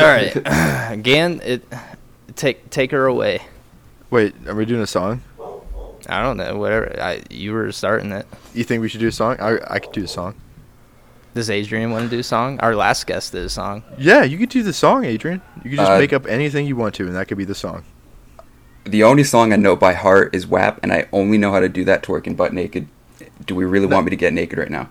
All right, Gan, it take take her away. Wait, are we doing a song? I don't know. Whatever. I, you were starting it. You think we should do a song? I I could do a song. Does Adrian want to do a song? Our last guest did a song. Yeah, you could do the song, Adrian. You could just Uh, make up anything you want to, and that could be the song. The only song I know by heart is WAP, and I only know how to do that twerking butt naked. Do we really want me to get naked right now?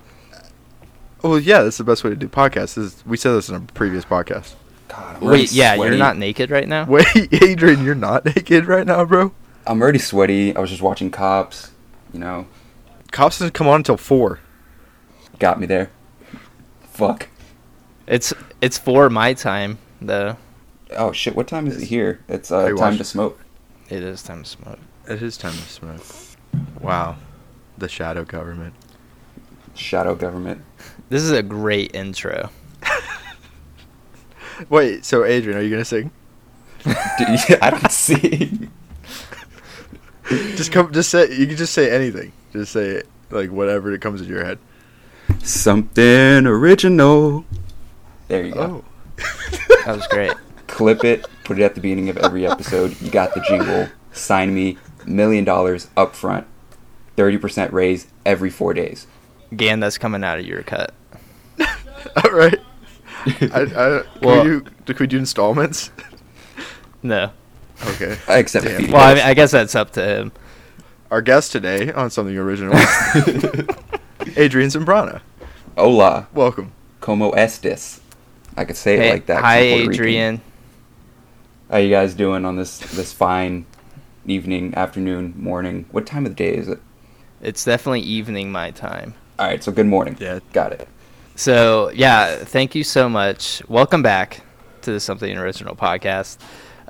Oh well, yeah, that's the best way to do podcasts. Is we said this in a previous podcast. God, Wait, yeah, sweaty. you're not naked right now. Wait, Adrian, you're not naked right now, bro. I'm already sweaty. I was just watching Cops. You know, Cops doesn't come on until four. got me there. Fuck. It's it's for my time though. Oh shit! What time is it here? It's uh, time watching? to smoke. It is time to smoke. It is time to smoke. Wow, the shadow government. Shadow government. This is a great intro. Wait, so Adrian, are you gonna sing? Dude, yeah, I don't see. Just come, just say. You can just say anything. Just say it, like whatever that comes into your head. Something original. There you go. Oh, That was great. Clip it. Put it at the beginning of every episode. You got the jingle. Sign me. Million dollars up front. Thirty percent raise every four days. Gan, that's coming out of your cut. all right. I, I, can, Well- we do, can we do installments? No. Okay. I accept Damn. feedback. Well, I, mean, I guess that's up to him. Our guest today on something original, Adrian Zambrana. Hola, Welcome. como estes? I could say it like that. hi, I'm Rican. Adrian. How you guys doing on this this fine evening, afternoon, morning? What time of the day is it? It's definitely evening my time. All right, so good morning. Yeah. got it. So yeah, thank you so much. Welcome back to the Something Original podcast.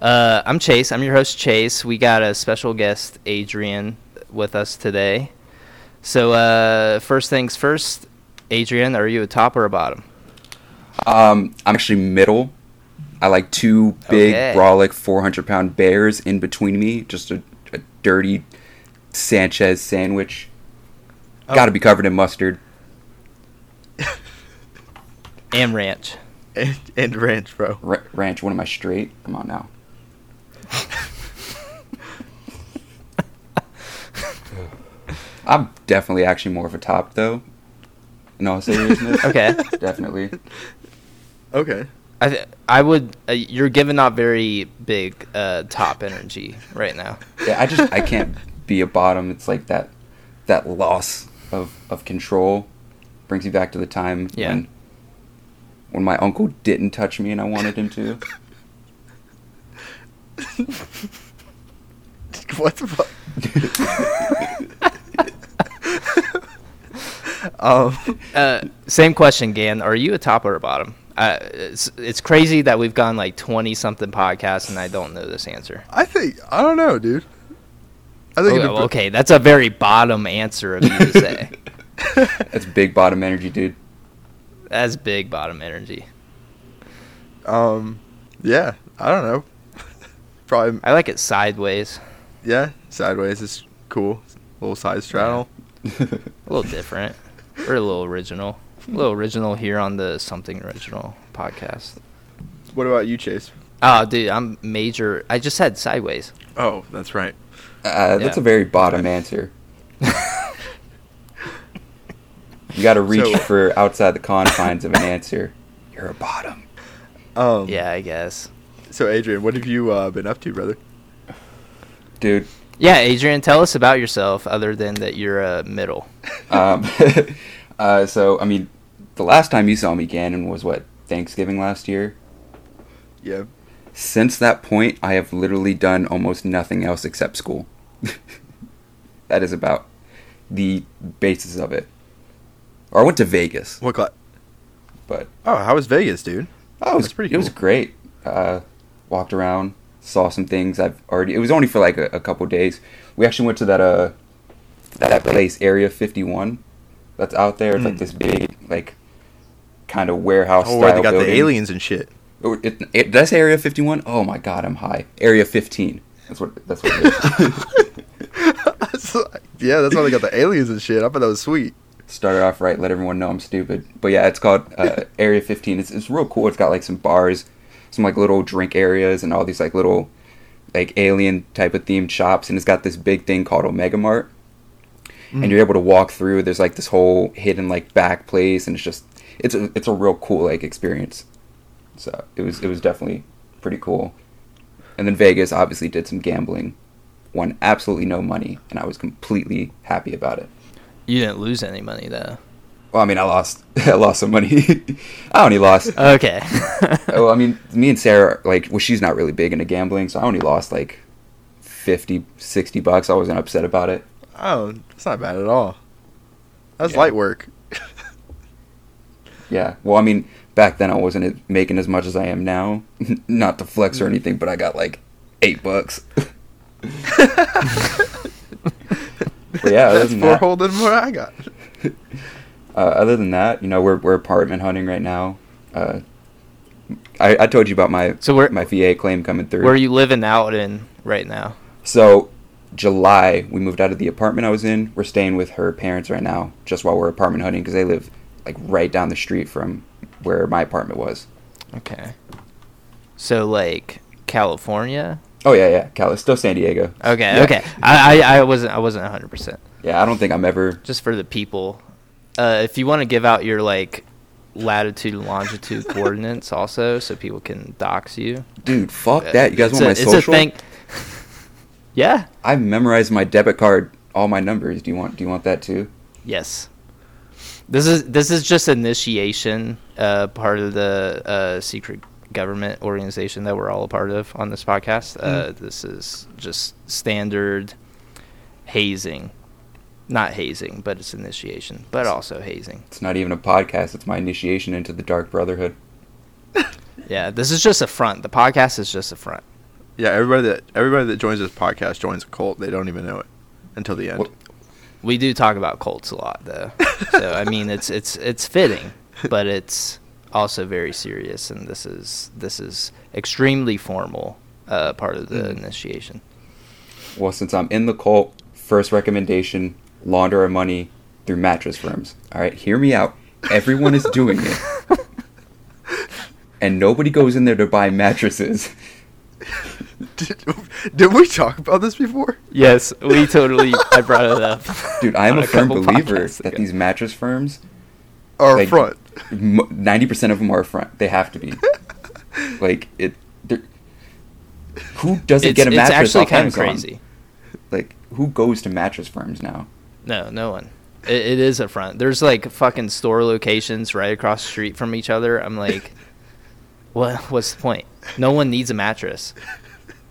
Uh, I'm Chase. I'm your host, Chase. We got a special guest, Adrian, with us today. So uh, first things first, Adrian, are you a top or a bottom? Um, I'm actually middle. I like two big, Okay. brolic, 400 pound bears in between me. Just a, a dirty Sanchez sandwich. Oh. Got to be covered in mustard. And ranch. And, and ranch, bro. Ra- ranch, what am I straight? Come on now. I'm definitely actually more of a top though. In all seriousness. Okay. Definitely. Okay. I th- I would. Uh, you're giving off very big uh, top energy right now. Yeah, I just I can't be a bottom. It's like that that loss of of control brings you back to the time Yeah. when when my uncle didn't touch me and I wanted him to. What the fuck? um, Uh, same question, Gan. Are you a top or a bottom? Uh, it's it's crazy that we've gone like twenty something podcasts and I don't know this answer. I think I don't know, dude. I think Okay, it'd well, be- okay, that's a very bottom answer of you to say. That's big bottom energy, dude. That's big bottom energy. Um, yeah, I don't know. Probably, I like it sideways, yeah. Sideways is cool. little side straddle. a little different. We're a little original. A little original here on the Something Original podcast. What about you, Chase? Oh, dude, I'm major. I just said sideways. Oh, that's right. Uh, that's Yeah. a very bottom answer. You got to reach So- for outside the confines of an answer. You're a bottom. Um, Yeah, I guess. So, Adrian, what have you uh, been up to, brother? Dude, Yeah, Adrian, tell us about yourself other than that you're a middle. Um, uh, so, I mean, the last time you saw me, Gannon, was what, Thanksgiving last year? Yeah. Since that point, I have literally done almost nothing else except school. that is about the basis of it. Or I went to Vegas, What class? but Oh, how was Vegas, dude? oh, it was That's pretty It was great. Uh, walked around, saw some things I've already. It was only for like a, a couple days. We actually went to that uh that place, Area Fifty One, that's out there. It's like Mm. this big like kind of warehouse. Oh, where they got the aliens and shit. Oh, it, it, say Area 51? Oh my god, I'm high. Area 15. That's what. That's what. It is. Yeah, that's why they got the aliens and shit. I thought that was sweet. Started off right. Let everyone know I'm stupid. But yeah, it's called uh, Area 15. It's it's real cool. It's got like some bars, some like little drink areas and all these like little like alien type of themed shops, and it's got this big thing called Omega Mart, Mm. and you're able to walk through. There's like this whole hidden like back place, and it's just it's a it's a real cool like experience. So it was it was definitely pretty cool. And then Vegas obviously did some gambling, won absolutely no money, and I was completely happy about it. You didn't lose any money though. Well, I mean, I lost I lost some money. I only lost. Okay. oh, I mean, me and Sarah like well, she's not really big into gambling, so I only lost like 50, 60 bucks. I wasn't upset about it. Oh, that's not bad at all. That's Yeah. light work. Yeah. Well, I mean, back then I wasn't making as much as I am now. Not to flex or mm. anything, but I got like eight bucks. But yeah, other that's than more that- hole than what I got. Uh, other than that, you know, we're we're apartment hunting right now. Uh, I, I told you about my So where- my VA claim coming through. Where are you living out in right now? So July, we moved out of the apartment I was in. We're staying with her parents right now, just while we're apartment hunting because they live like right down the street from where my apartment was. Okay. So like California. Oh yeah, yeah, Cal, it's still San Diego. Okay. Yeah. Okay. I, I I wasn't I wasn't hundred percent. Yeah, I don't think I'm ever. Just for the people, uh, if you want to give out your like latitude and longitude coordinates also, so people can dox you. Dude, fuck Uh, that. You guys it's want a- my it's social? a thing. Yeah. I memorized my debit card, all my numbers. Do you want? Do you want that too? Yes. This is this is just initiation, uh, part of the uh, secret government organization that we're all a part of on this podcast. Uh, this is just standard hazing, not hazing, but it's initiation, but also hazing. It's not even a podcast. It's my initiation into the Dark Brotherhood. Yeah, this is just a front. The podcast is just a front. Yeah, everybody that everybody that joins this podcast joins a cult. They don't even know it until the end. What- We do talk about cults a lot, though. so I mean, it's it's it's fitting, but it's also very serious, and this is this is extremely formal uh, part of the Mm. initiation. Well, since I'm in the cult, first recommendation: launder our money through mattress firms. All right, hear me out. Everyone is doing it, and nobody goes in there to buy mattresses. Did, did we talk about this before? Yes, we totally. I brought it up, Dude, I am on a firm believer that ago. these mattress firms, are Like- front? Ninety percent of them are front. They have to be. like it. Who doesn't It's, get a mattress? it's mattress actually kind of Amazon? crazy. Like who goes to mattress firms now? No, no one. It, it is a front. There's like fucking store locations right across the street from each other. I'm like, what? What's the point? No one needs a mattress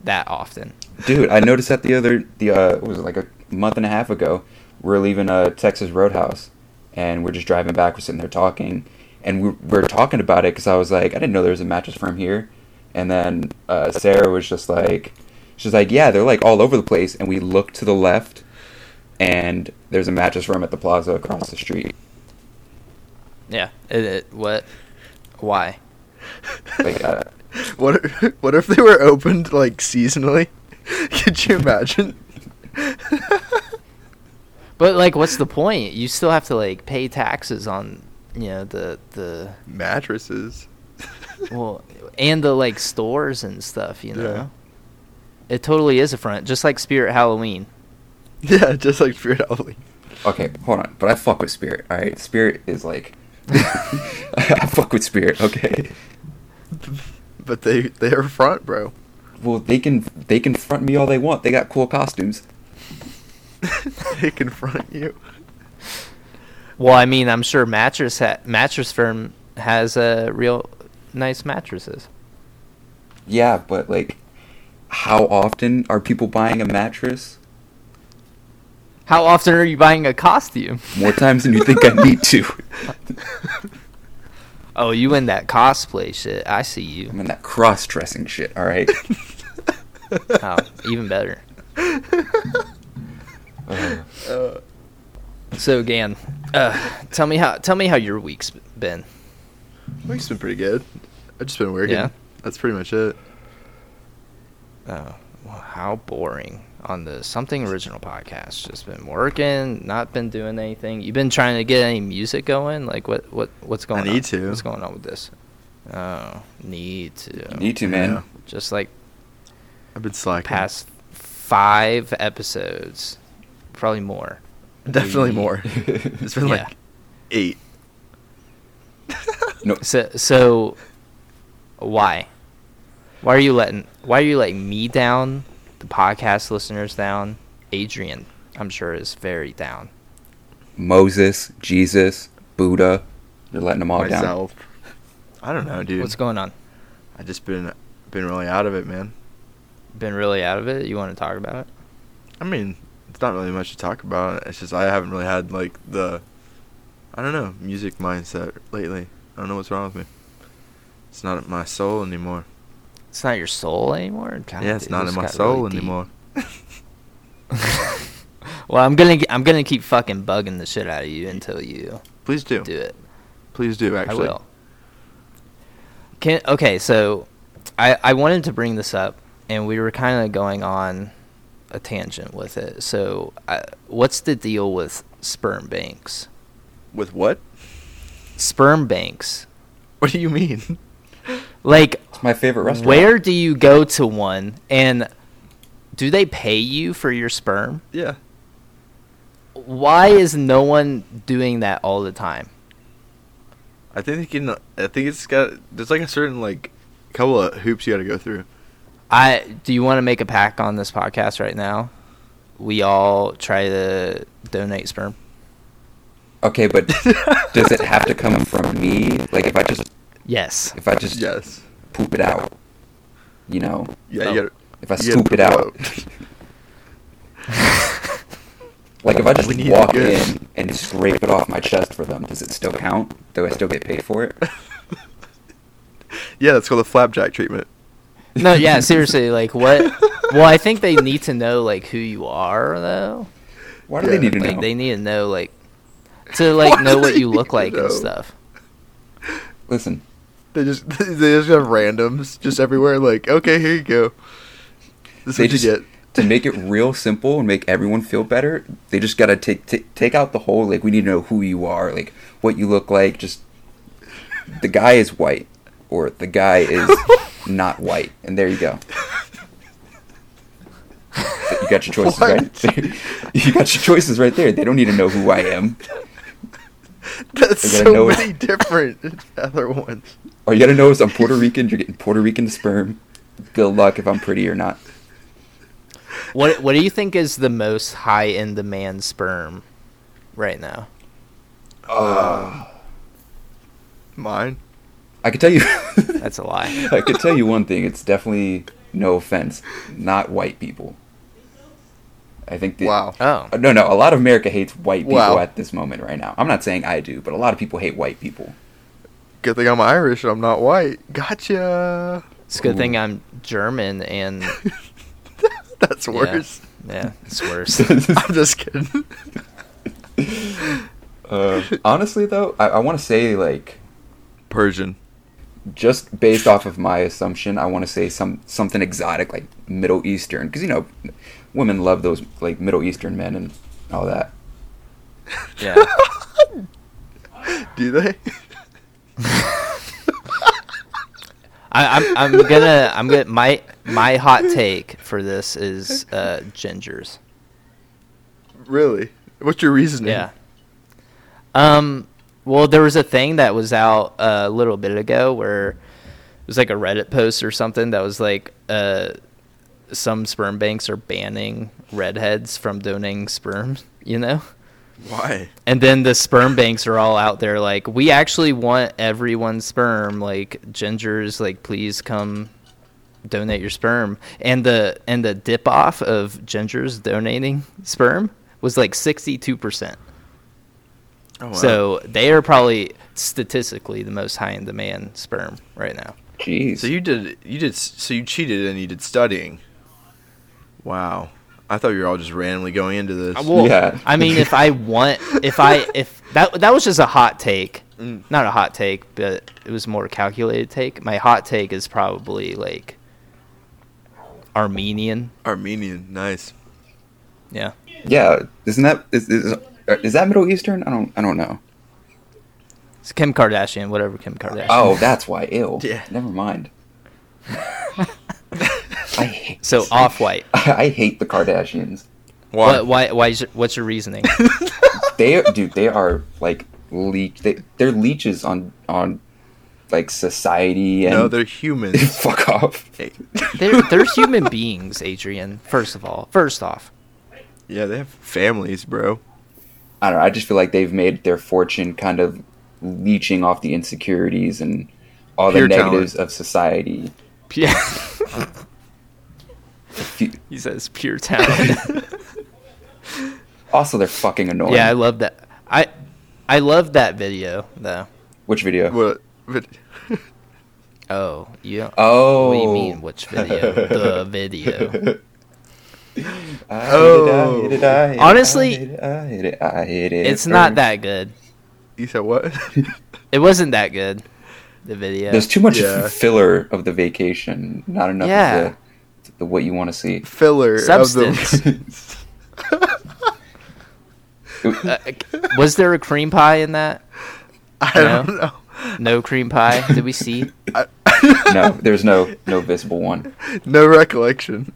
that often. Dude, I noticed that the other the uh what was it like a month and a half ago. We're leaving a Texas Roadhouse, and we're just driving back. We're sitting there talking, and we we're talking about it because I was like, I didn't know there was a mattress firm here, and then uh, Sarah was just like, she's like, yeah, they're like all over the place, and we look to the left, and there's a mattress firm at the plaza across the street. Yeah. It, it, what? Why? Like, uh, What? if- What if they were opened like seasonally? Could you imagine? But like, what's the point? You still have to like pay taxes on, you know, the the Mattresses. well, and the like stores and stuff. You know, Yeah. it totally is a front, just like Spirit Halloween. Yeah, just like Spirit Halloween. okay, hold on, but I fuck with Spirit. All right, Spirit is like, I fuck with Spirit. Okay. But they they are front, bro. Well, they can they can front me all they want. They got cool costumes. they confront you. Well, I mean, I'm sure mattress ha- mattress firm has uh, real nice mattresses. Yeah, but like, how often are people buying a mattress? How often are you buying a costume? More times than you think I need to. Oh, you in that cosplay shit? I see you. I'm in that cross dressing shit. All right. Oh, even better. Uh, Uh, So, Gan, uh, tell me how tell me how your week's been. week's been pretty good. I've just been working. Yeah? That's pretty much it. Oh, well, how boring on the Something Original podcast. Just been working, not been doing anything. You've been trying to get any music going? Like what what what's going on? need to. What's going on with this? Oh, need to. Need to, man. Yeah. Just like I've been slacking. past five episodes, probably more. Definitely more. It's been Yeah. like eight. No, So so why? Why are you letting why are you letting me down, the podcast listeners down? Adrian, I'm sure is very down. Moses, Jesus, Buddha. You're letting them all down. Myself. I don't know, dude. What's going on? I just been been really out of it, man. Been really out of it? You want to talk about it? I mean, it's not really much to talk about. It's just I haven't really had like the I don't know, music mindset lately. I don't know what's wrong with me. It's not my soul anymore. It's not your soul anymore. God, yeah, it's dude, not in my soul really anymore. well, I'm gonna I'm gonna keep fucking bugging the shit out of you until you Please do. do it. Please do. Actually, I will. Can okay, so I I wanted to bring this up, and we were kind of going on a tangent with it. So, I, what's the deal with sperm banks? With what? Sperm banks, What do you mean? like It's my favorite restaurant. where do you go to one, and do they pay you for your sperm? yeah. Why is no one doing that all the time? I think they can. I think it's got. There's like a certain like couple of hoops you got to go through. I do you want to make a pack on this podcast right now? We all try to donate sperm. Okay, but does it have to come from me? Like if I just Yes. if I just yes. poop it out, you know, Yeah. No. You gotta, if I you gotta scoop it out, like if I just walk it in and scrape it off my chest for them, does it still count? Do I still get paid for it? yeah, that's called the flapjack treatment. No, yeah, seriously, like what? Well, I think they need to know like who you are though. Why do Yeah, they need to Like know? they need to know like to like Why know what you look need to like and stuff. Listen, They just they just have randoms just everywhere. Like, okay, here you go. This is they what just you get. to make it real simple and make everyone feel better. They just gotta take take take out the whole like we need to know who you are, like what you look like. Just the guy is white or the guy is not white, and there you go. You got your choices What? right. there. You got your choices right there. They don't need to know who I am. That's so know many it. different other ones. All you gotta know is I'm Puerto Rican. You're getting Puerto Rican sperm. Good luck if I'm pretty or not. What What do you think is the most high in demand sperm right now? Uh, Mine. I could tell you. That's a lie. I could tell you one thing. It's definitely no offense, not white people. I think. The, Wow. Oh, Uh, No, no. A lot of America hates white people Wow. at this moment right now. I'm not saying I do, but a lot of people hate white people. Good thing I'm Irish and I'm not white. Gotcha. it's a good thing I'm German and That's Yeah. worse. yeah, it's worse. I'm just kidding. uh, honestly, though, I, I want to say like Persian. Just based off of my assumption, I want to say some something exotic like Middle Eastern, because you know, women love those like Middle Eastern men and all that. Yeah. Do they? I, I'm I'm gonna I'm gonna my my hot take for this is uh, gingers. really? What's your reasoning? Yeah. Um. Well, there was a thing that was out uh, a little bit ago where it was like a Reddit post or something that was like uh, some sperm banks are banning redheads from donating sperm. You know. Why? And then the sperm banks are all out there like, we actually want everyone's sperm. Like gingers, like please come donate your sperm. And the and the dip off of gingers donating sperm was like sixty two percent. Oh, wow. So they are probably statistically the most high in demand sperm right now. Jeez. So you did you did so you cheated and you did studying. Wow. I thought you were all just randomly going into this. Well, Yeah. I mean, if I want, if I, if that that was just a hot take, Mm. not a hot take, but it was more calculated take. My hot take is probably like Armenian. Armenian, nice. Yeah, yeah, isn't that is, is is that Middle Eastern? I don't I don't know. It's Kim Kardashian, whatever Kim Kardashian. Oh, that's why. Ill. Yeah. Never mind. I hate. so off white. I hate the Kardashians. What? Why? Why? Is your, what's your reasoning? They, dude, they are like leech. They, they're leeches on on like society and. No, they're humans. fuck off. Hey. they're they're human beings, Adrian. First of all, first off, yeah, they have families, bro. I don't know. I just feel like they've made their fortune kind of leeching off the insecurities and all Pure the talent. negatives of society. yeah. He says pure talent. Also, they're fucking annoying. yeah, I love that. I I love that video though. Which video? What? But Oh, yeah. Oh. What do you mean? Which video? the video. I Oh. hit it, I hit it, Honestly, I hit it, I hit it, I hit it It's not that good. you said what? It wasn't that good. The video. There's too much Yeah. filler of the vacation. Not enough Yeah. of the, the what you want to see. Filler Substance. of the. Uh, was there a cream pie in that? I No. don't know. No cream pie. Did we see? no, there's no no visible one. No recollection.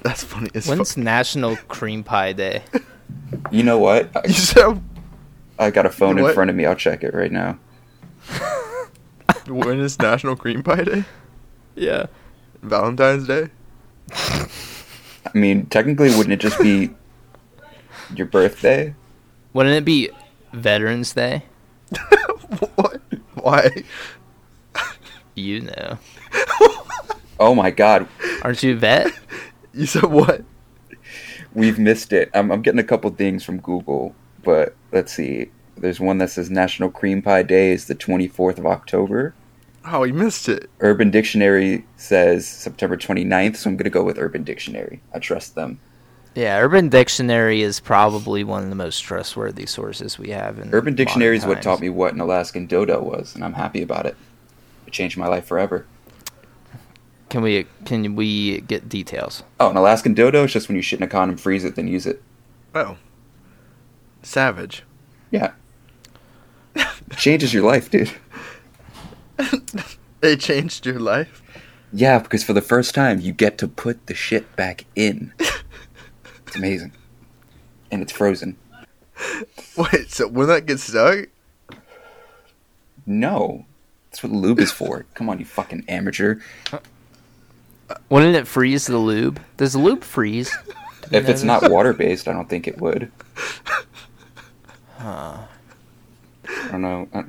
That's funny as When's fuck. National Cream Pie Day? You know what? I, You said I got a phone in What? front of me. I'll check it right now. when is National Cream Pie Day? Yeah. Valentine's Day? I mean, technically, wouldn't it just be your birthday? Wouldn't it be Veterans Day? what? Why? You know. Oh my God, Aren't you a vet? You said what? we've missed it. I'm, I'm getting a couple things from Google, but let's see. There's one that says National Cream Pie Day is the 24th of October. Oh, you missed it. Urban Dictionary says September 29th, so I'm going to go with Urban Dictionary. I trust them. Yeah, Urban Dictionary is probably one of the most trustworthy sources we have. In Urban Dictionary is what taught me what an Alaskan dodo was, and I'm happy about it. It changed my life forever. Can we can we get details? Oh, an Alaskan dodo is just when you shit in a condom, freeze it, then use it. Oh. Savage. Yeah. Changes your life, dude. They changed your life? Yeah, because for the first time, you get to put the shit back in. It's amazing. And it's frozen. Wait, so when that gets stuck? No. That's what lube is for. Come on, you fucking amateur. Wouldn't it freeze the lube? Does lube freeze? Did If it's not water based, I don't think it would. Huh. I don't know. Uh,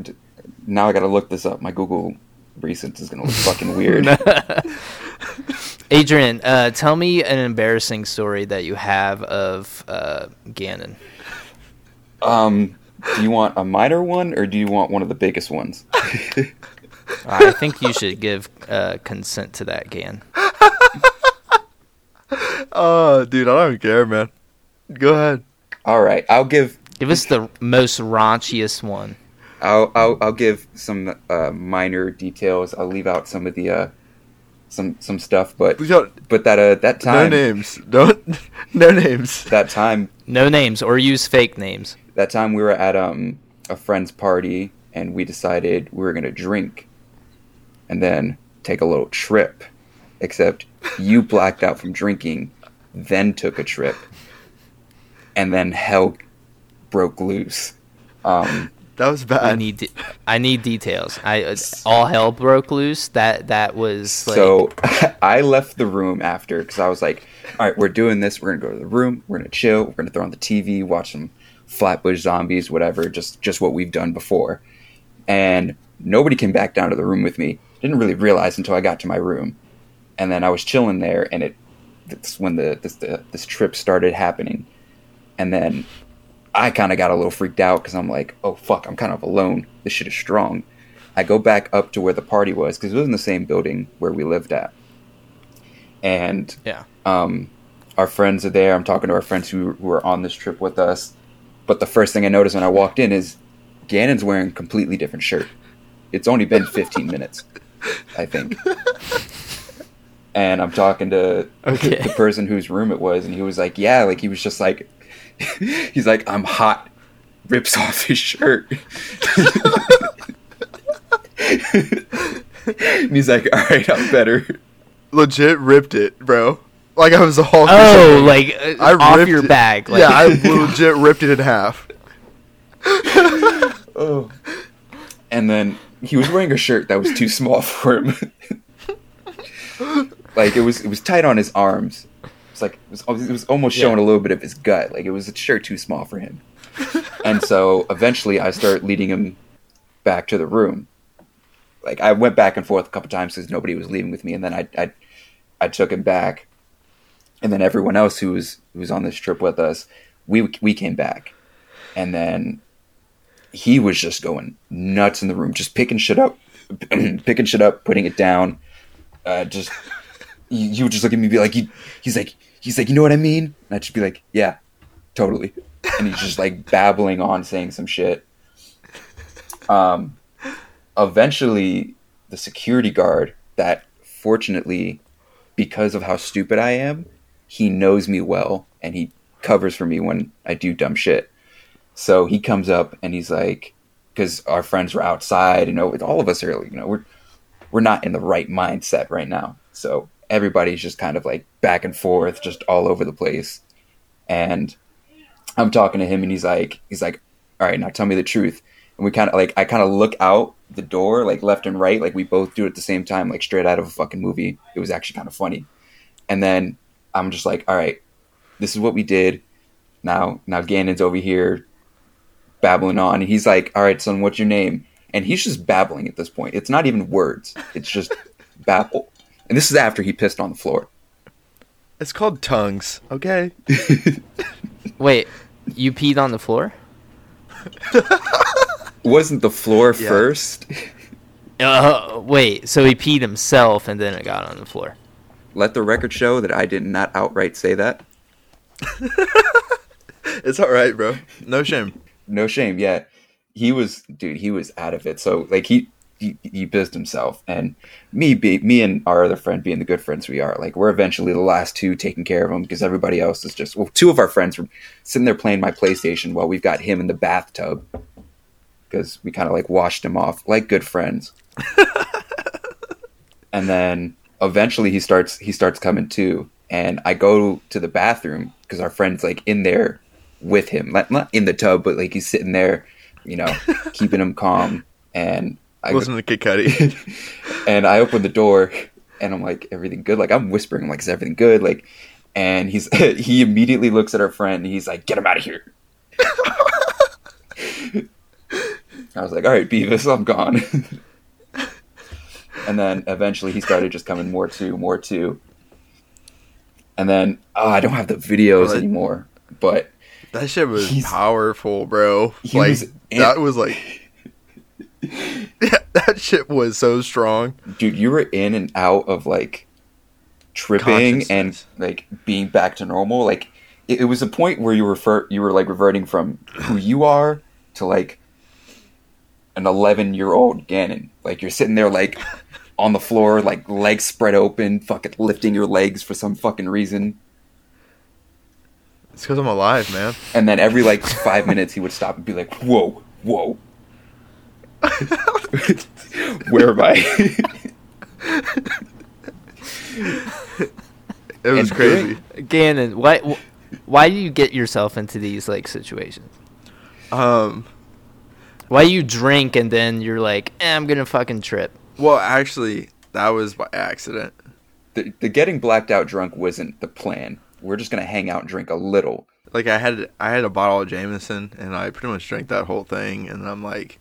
Now I gotta look this up. My Google recent is gonna look fucking weird. Adrian, uh, tell me an embarrassing story that you have of uh, Gannon. Um, do you want a minor one or do you want one of the biggest ones? I think you should give uh, consent to that, Gan. Oh, dude, I don't care, man. Go ahead. All right, I'll give Give us the most raunchiest one. I'll I'll, I'll give some uh, minor details. I'll leave out some of the uh, some some stuff, but We got but that uh that time no names. Don't. No names. that time No names or use fake names. that time we were at um a friend's party and we decided we were gonna drink and then take a little trip. Except you blacked out from drinking, then took a trip, and then hell broke loose. Um, That was bad. I need de- I need details. I uh, all hell broke loose. That that was like so I left the room after because I was like, all right, we're doing this. We're gonna go to the room. We're gonna chill. We're gonna throw on the TV, watch some Flatbush Zombies, whatever. Just just what we've done before. And nobody came back down to the room with me. Didn't really realize until I got to my room, and then I was chilling there, and it that's when the this the, this trip started happening, and then I kind of got a little freaked out because I'm like, oh fuck, I'm kind of alone. This shit is strong. I go back up to where the party was because it was in the same building where we lived at, and yeah. um, our friends are there. I'm talking to our friends who, who are on this trip with us. But the first thing I noticed when I walked in is Gannon's wearing a completely different shirt. It's only been 15 minutes, I think. And I'm talking to Okay. the person whose room it was, and he was like, "Yeah, like he was just like, he's like, I'm hot, rips off his shirt. and he's like, "All right, I'm better." Legit ripped it, bro. Like I was a Hulk. or Oh, like uh, I off ripped your it. back. Like, yeah, I legit ripped it in half. Oh. And then he was wearing a shirt that was too small for him. Like it was, it was tight on his arms. It's like it was, it was almost showing Yeah. a little bit of his gut. Like it was a shirt too small for him. and so eventually, I start leading him back to the room. Like I went back and forth a couple times because nobody was leaving with me, and then I, I, I took him back, and then everyone else who was who was on this trip with us, we we came back, and then he was just going nuts in the room, just picking shit up, picking shit up, putting it down. Uh, just he, he would just look at me and be like, he, he's like, he's like, you know what I mean? And I'd just be like, yeah, totally. And he's just like babbling on, saying some shit. Um, eventually, the security guard that fortunately, because of how stupid I am, he knows me well and he covers for me when I do dumb shit. So he comes up and he's like, because our friends were outside, you know, all of us are, you know, we're we're not in the right mindset right now. So everybody's just kind of like back and forth, just all over the place. And I'm talking to him, and he's like, he's like, all right, now tell me the truth. And we kind of like, I kind of look out the door, like left and right, like we both do it at the same time, like straight out of a fucking movie. It was actually kind of funny. And then I'm just like, all right, this is what we did. Now, now Gannon's over here babbling on, and he's like, all right, son, what's your name? And he's just babbling at this point. It's not even words. It's just babble. And this is after he pissed on the floor. It's called tongues. Okay. wait, you peed on the floor? Wasn't the floor Yeah. first? Uh, wait, so he peed himself and then it got on the floor. Let the record show that I did not outright say that. It's all right, bro. No shame. No shame. Yeah, he was, dude. He was out of it. So like he he, he pissed himself, and me be me and our other friend being the good friends we are, like we're eventually the last two taking care of him because everybody else is just well, two of our friends were sitting there playing my PlayStation while we've got him in the bathtub because we kind of like washed him off like good friends. and then eventually he starts he starts coming to, and I go to the bathroom because our friend's like in there with him, not, not in the tub, but like he's sitting there, you know, keeping him calm. And I Listen to Kid Cudi. and I open the door, and I'm like, everything good? Like I'm whispering, like, is everything good? Like, and he's he immediately looks at our friend, and he's like, get him out of here. I was like, all right, Beavis, I'm gone. and then eventually he started just coming more to, more to. And then oh, I don't have the videos anymore, but that shit was powerful, bro. Like was that was like. Yeah, that shit was so strong. dude, you were in and out of like tripping and like being back to normal. Like it, it was a point where you refer you were like reverting from who you are to like an eleven year old Gannon. Like you're sitting there like on the floor, like legs spread open, fucking lifting your legs for some fucking reason. It's because I'm alive, man. And then every like five minutes he would stop and be like, Whoa, whoa. Where am I? It was And crazy. Gannon, why why do you get yourself into these like situations? Um, Why you drink and then you're like, eh, I'm gonna fucking trip. well, actually, that was by accident. the, the getting blacked out drunk wasn't the plan. We're just gonna hang out and drink a little. Like I had, I had a bottle of Jameson, and I pretty much drank that whole thing. And I'm like,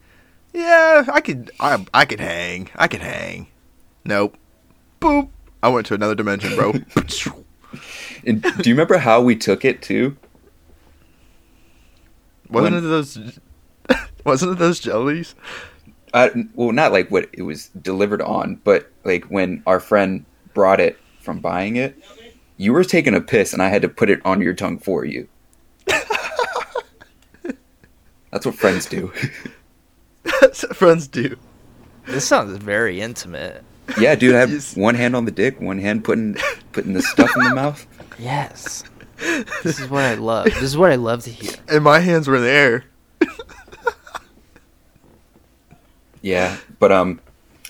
yeah, I could, I, I could hang, I could hang. Nope. Boop. I went to another dimension, bro. And do you remember how we took it too? wasn't When- it those? wasn't it those jellies? Uh, well, not like what it was delivered on, but like when our friend brought it from buying it, you were taking a piss and I had to put it on your tongue for you. That's what friends do. That's what friends do. This sounds very intimate. yeah, dude, I have Yes. one hand on the dick, one hand putting putting the stuff in the mouth. Yes. This is what I love. This is what I love to hear. And my hands were in the air. Yeah, but um,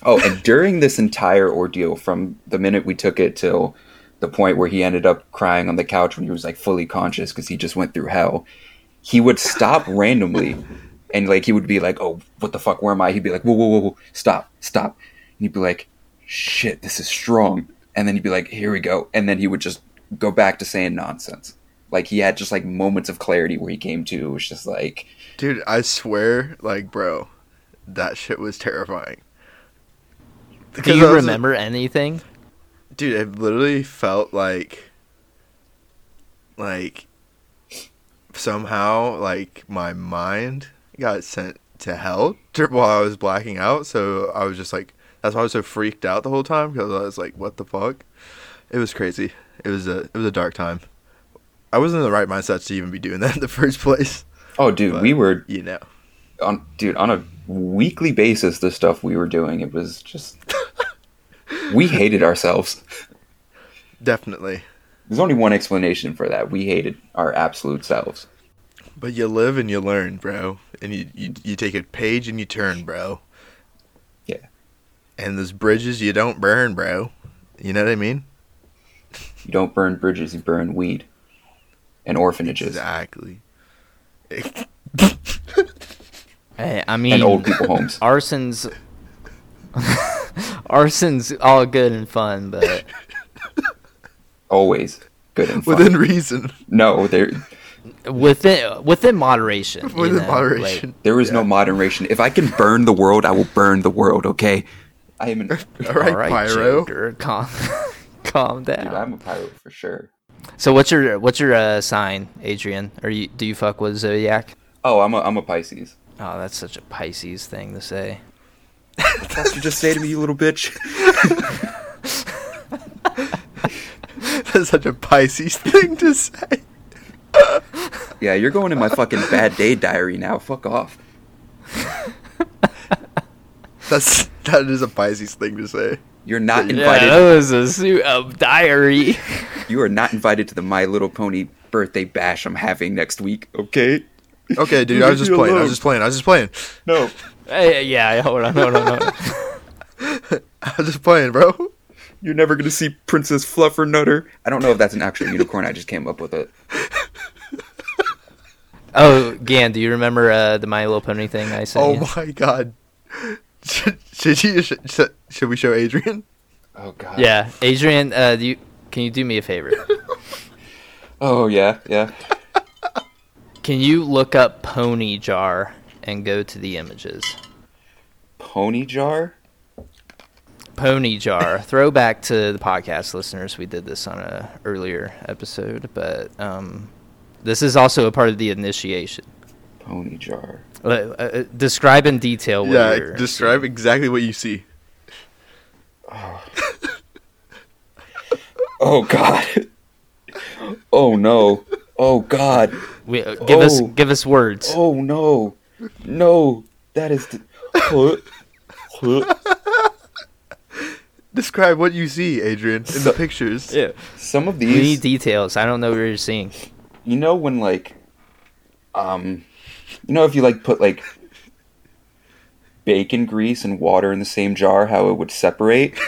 oh, and during this entire ordeal, from the minute we took it till the point where he ended up crying on the couch when he was like fully conscious because he just went through hell, he would stop randomly, and like he would be like, "Oh, what the fuck? Where am I?" He'd be like, "Whoa, whoa, whoa, whoa, stop, stop," and he'd be like, "Shit, this is strong," and then he'd be like, "Here we go," and then he would just go back to saying nonsense. Like he had just like moments of clarity where he came to. It was just like, Dude, I swear, like, bro, that shit was terrifying. Do Because I you was- remember anything? Dude, it literally felt like, like, somehow, like, my mind got sent to hell while I was blacking out. So I was just like, that's why I was so freaked out the whole time because I was like, what the fuck? It was crazy. It was a, it was a dark time. I wasn't in the right mindset to even be doing that in the first place. "Oh, dude, But- we were You know. on dude on a weekly basis the stuff we were doing it was just we hated ourselves Definitely. there's only one explanation for that we hated our absolute selves But you live and you learn, bro. And you, you you take a page and you turn, bro. Yeah. And those bridges you don't burn, bro. You know what I mean? you don't burn bridges you burn weed and orphanages Exactly. Hey, I mean, and old people homes arson's arson's all good and fun, but always good and fun. Within reason. no there within within moderation. you Within know, moderation. there is no moderation if i can burn the world i will burn the world okay i am an All right, All right, Pyro. Joker, calm, calm down. i'm a pirate for sure So what's your what's your uh, sign, Adrian? Are you do you fuck with zodiac? oh i'm a, I'm a pisces Oh, that's such a Pisces thing to say. what the fuck you just say to me you little bitch That's such a Pisces thing to say. Yeah you're going in my fucking bad day diary now fuck off That's that is a Pisces thing to say. You're not invited. Yeah, that was a suit of diary. You are not invited to the My Little Pony birthday bash I'm having next week. Okay. Okay, dude, I was just playing. I was just playing. I was just playing. No. Hey, yeah, hold on, hold on, hold on. I was just playing, bro. You're never gonna see Princess Fluffer Nutter. I don't know if that's an actual unicorn. I just came up with it. Oh, Gan, do you remember uh, the My Little Pony thing I said? Oh you? my god. Should, should you should, should we show Adrian? Oh god. Yeah, Adrian, uh, do you can you do me a favor? Oh yeah, yeah. Can you look up Pony Jar and go to the images? Pony jar. Pony Jar. Throwback to the podcast listeners. We did this on a earlier episode, but um, this is also a part of the initiation. Pony jar. Uh, uh, describe in detail what yeah, describe exactly what you see. Oh god. Oh no. Oh god. We, uh, give us Oh. give us words. Oh no. No. That is. The... Describe what you see, Adrian, in the pictures. Yeah. Some of these. We need these. details. I don't know what you're seeing. You know when like, um, you know if you like put like bacon grease and water in the same jar, how it would separate.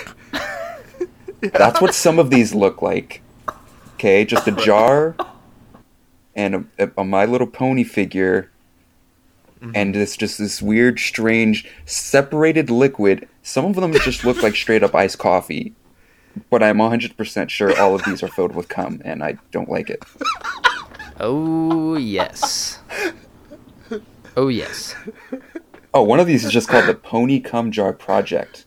That's what some of these look like. Okay, just a jar and a, a My Little Pony figure, and it's just this weird, strange, separated liquid. Some of them just look like straight up iced coffee, but I'm 100% sure all of these are filled with cum, and I don't like it. Oh yes. Oh yes. Oh, one of these is just called the Pony Cum Jar Project.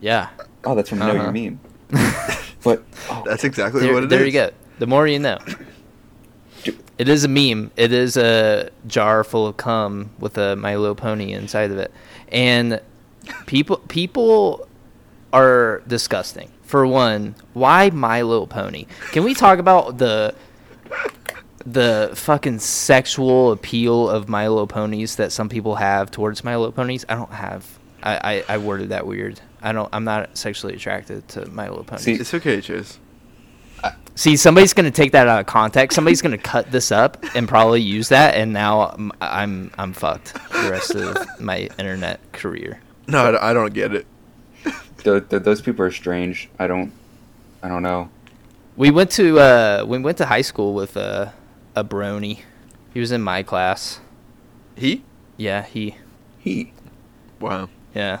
Yeah. Oh, that's from Know Uh-huh. Your Meme. But oh, That's exactly There, what it is. there you go. The more you know. Dude. It is a meme. It is a jar full of cum with a My Little Pony inside of it, and people people are disgusting. For one, why My Little Pony? Can we talk about the the fucking sexual appeal of My Little Ponies that some people have towards My Little Ponies? I don't have. I, I, I worded that weird. I don't. I'm not sexually attracted to My Little Ponies. See, It's okay, Chase. See, somebody's gonna take that out of context. Somebody's gonna cut this up and probably use that, and now I'm I'm, I'm fucked the rest of my internet career. No, I don't- get it. Th- th- those people are strange. I don't. I don't know. We went to uh, we went to high school with uh, a brony. He was in my class. He? Yeah, he. He. Wow. Yeah.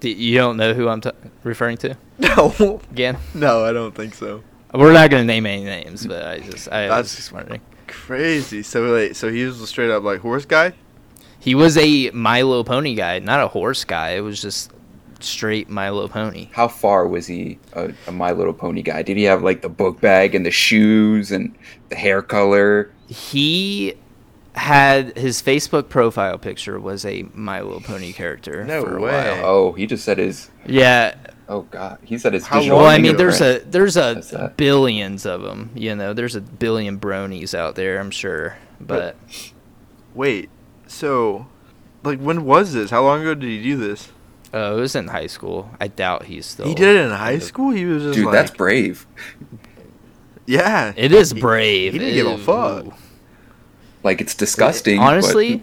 D- you don't know who I'm t- referring to No. again? No, I don't think so. We're not gonna name any names, but I just I was just wondering. Crazy. So wait, so he was a straight up like horse guy? He was a Milo Pony guy, not a horse guy. It was just straight Milo Pony. How far was he a, a My Little Pony guy? Did he have like the book bag and the shoes and the hair color? He had his Facebook profile picture was a My Little Pony character. No for a way. while. Oh, he just said his. Yeah. Oh God, he said it's. How visual Well, I mean, there's fingerprint. a there's a billions of them. You know, there's a billion bronies out there. I'm sure, but Wait. So like when was this? How long ago did he do this? uh, it was in high school. I doubt he's still. he did it in high school? He was just dude. like that's brave. Yeah. It is He- brave. he didn't give a Ew. fuck. Like it's disgusting. but- Honestly,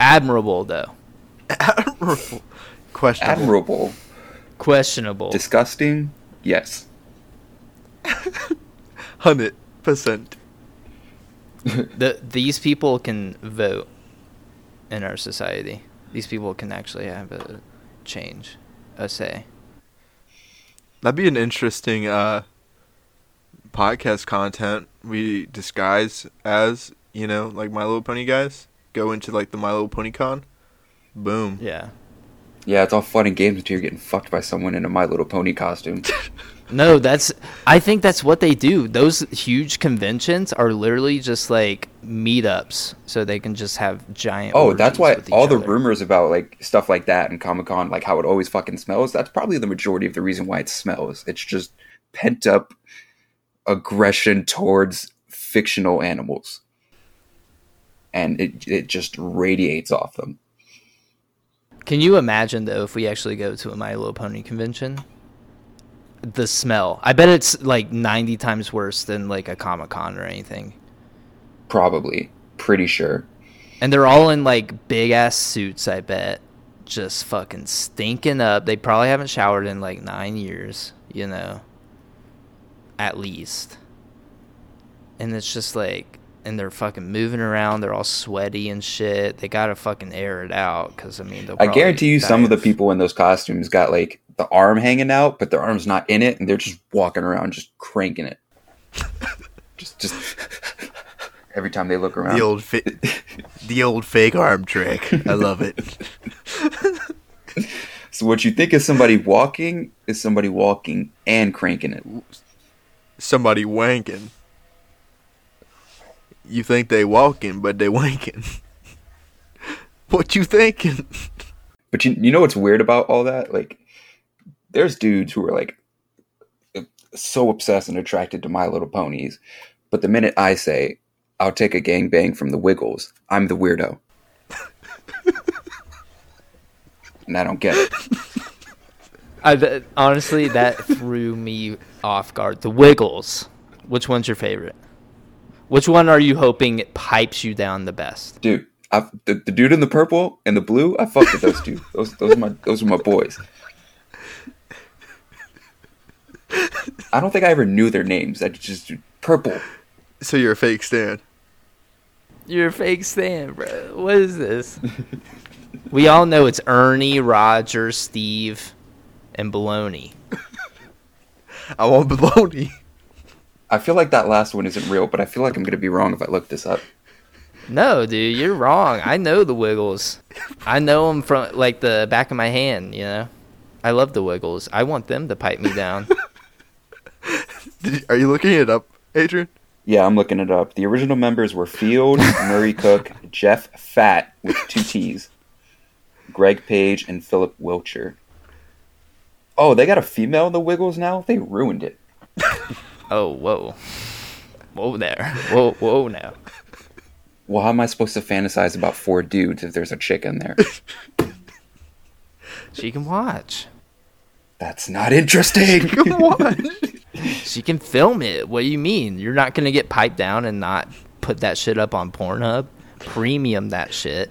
admirable though. Admirable. Questionable. admirable. Questionable. Disgusting. Yes. Hundred percent. the, these people can vote in our society. These people can actually have a change, a say. That'd be an interesting uh podcast content. We disguise as, you know, like My Little Pony guys. Go into like the My Little Pony Con. Boom. Yeah. Yeah, it's all fun and games until you're getting fucked by someone in a My Little Pony costume. No, that's. I think that's what they do. Those huge conventions are literally just like meetups, so they can just have giant. Oh, that's why with each all the rumors about like stuff like that and Comic Con, like how it always fucking smells, that's probably the majority of the reason why it smells. It's just pent up aggression towards fictional animals. And it it just radiates off them. Can you imagine though if we actually go to a My Little Pony convention? The smell. I bet it's like ninety times worse than like a Comic Con or anything. Probably. Pretty sure. And they're all in like big ass suits, I bet. Just fucking stinking up. They probably haven't showered in like nine years, you know. At least. And it's just like, and they're fucking moving around. They're all sweaty and shit. They gotta fucking air it out, because I mean, they'll I guarantee you die some of the people in those costumes got like the arm hanging out, but their arm's not in it, and they're just walking around just cranking it. just just every time they look around. The old fi- the old fake arm trick. I love it. So what you think is somebody walking is somebody walking and cranking it. Somebody wanking. You think they walking, but they wanking. what you thinking? But you you know what's weird about all that? Like there's dudes who are like so obsessed and attracted to My Little Ponies, but the minute I say I'll take a gangbang from the Wiggles, I'm the weirdo. and I don't get it. I, th- honestly, that threw me off guard. The Wiggles. Which one's your favorite? Which one are you hoping it pipes you down the best? Dude, I, the, the dude in the purple and the blue, I fuck with those two. Those those are my those are my boys. I don't think I ever knew their names. I just purple. So you're a fake Stan. You're a fake Stan, bro. What is this? we all know it's Ernie, Roger, Steve, and Baloney. I want baloney. I feel like that last one isn't real, but I feel like I'm gonna be wrong if I look this up. No, dude, you're wrong. I know the Wiggles. I know them from like the back of my hand. You know, I love the Wiggles. I want them to pipe me down. Did, are you looking it up, Adrian? Yeah, I'm looking it up. The original members were Field, Murray Cook, Jeff Fatt with two T's, Greg Page, and Phillip Wilcher. Oh, they got a female in the Wiggles now? They ruined it. oh, whoa, whoa there, whoa, whoa now. Well, how am I supposed to fantasize about four dudes if there's a chick in there? She can watch. That's not interesting. Come on. she can film it. What do you mean? You're not gonna get piped down and not put that shit up on Pornhub? Premium that shit.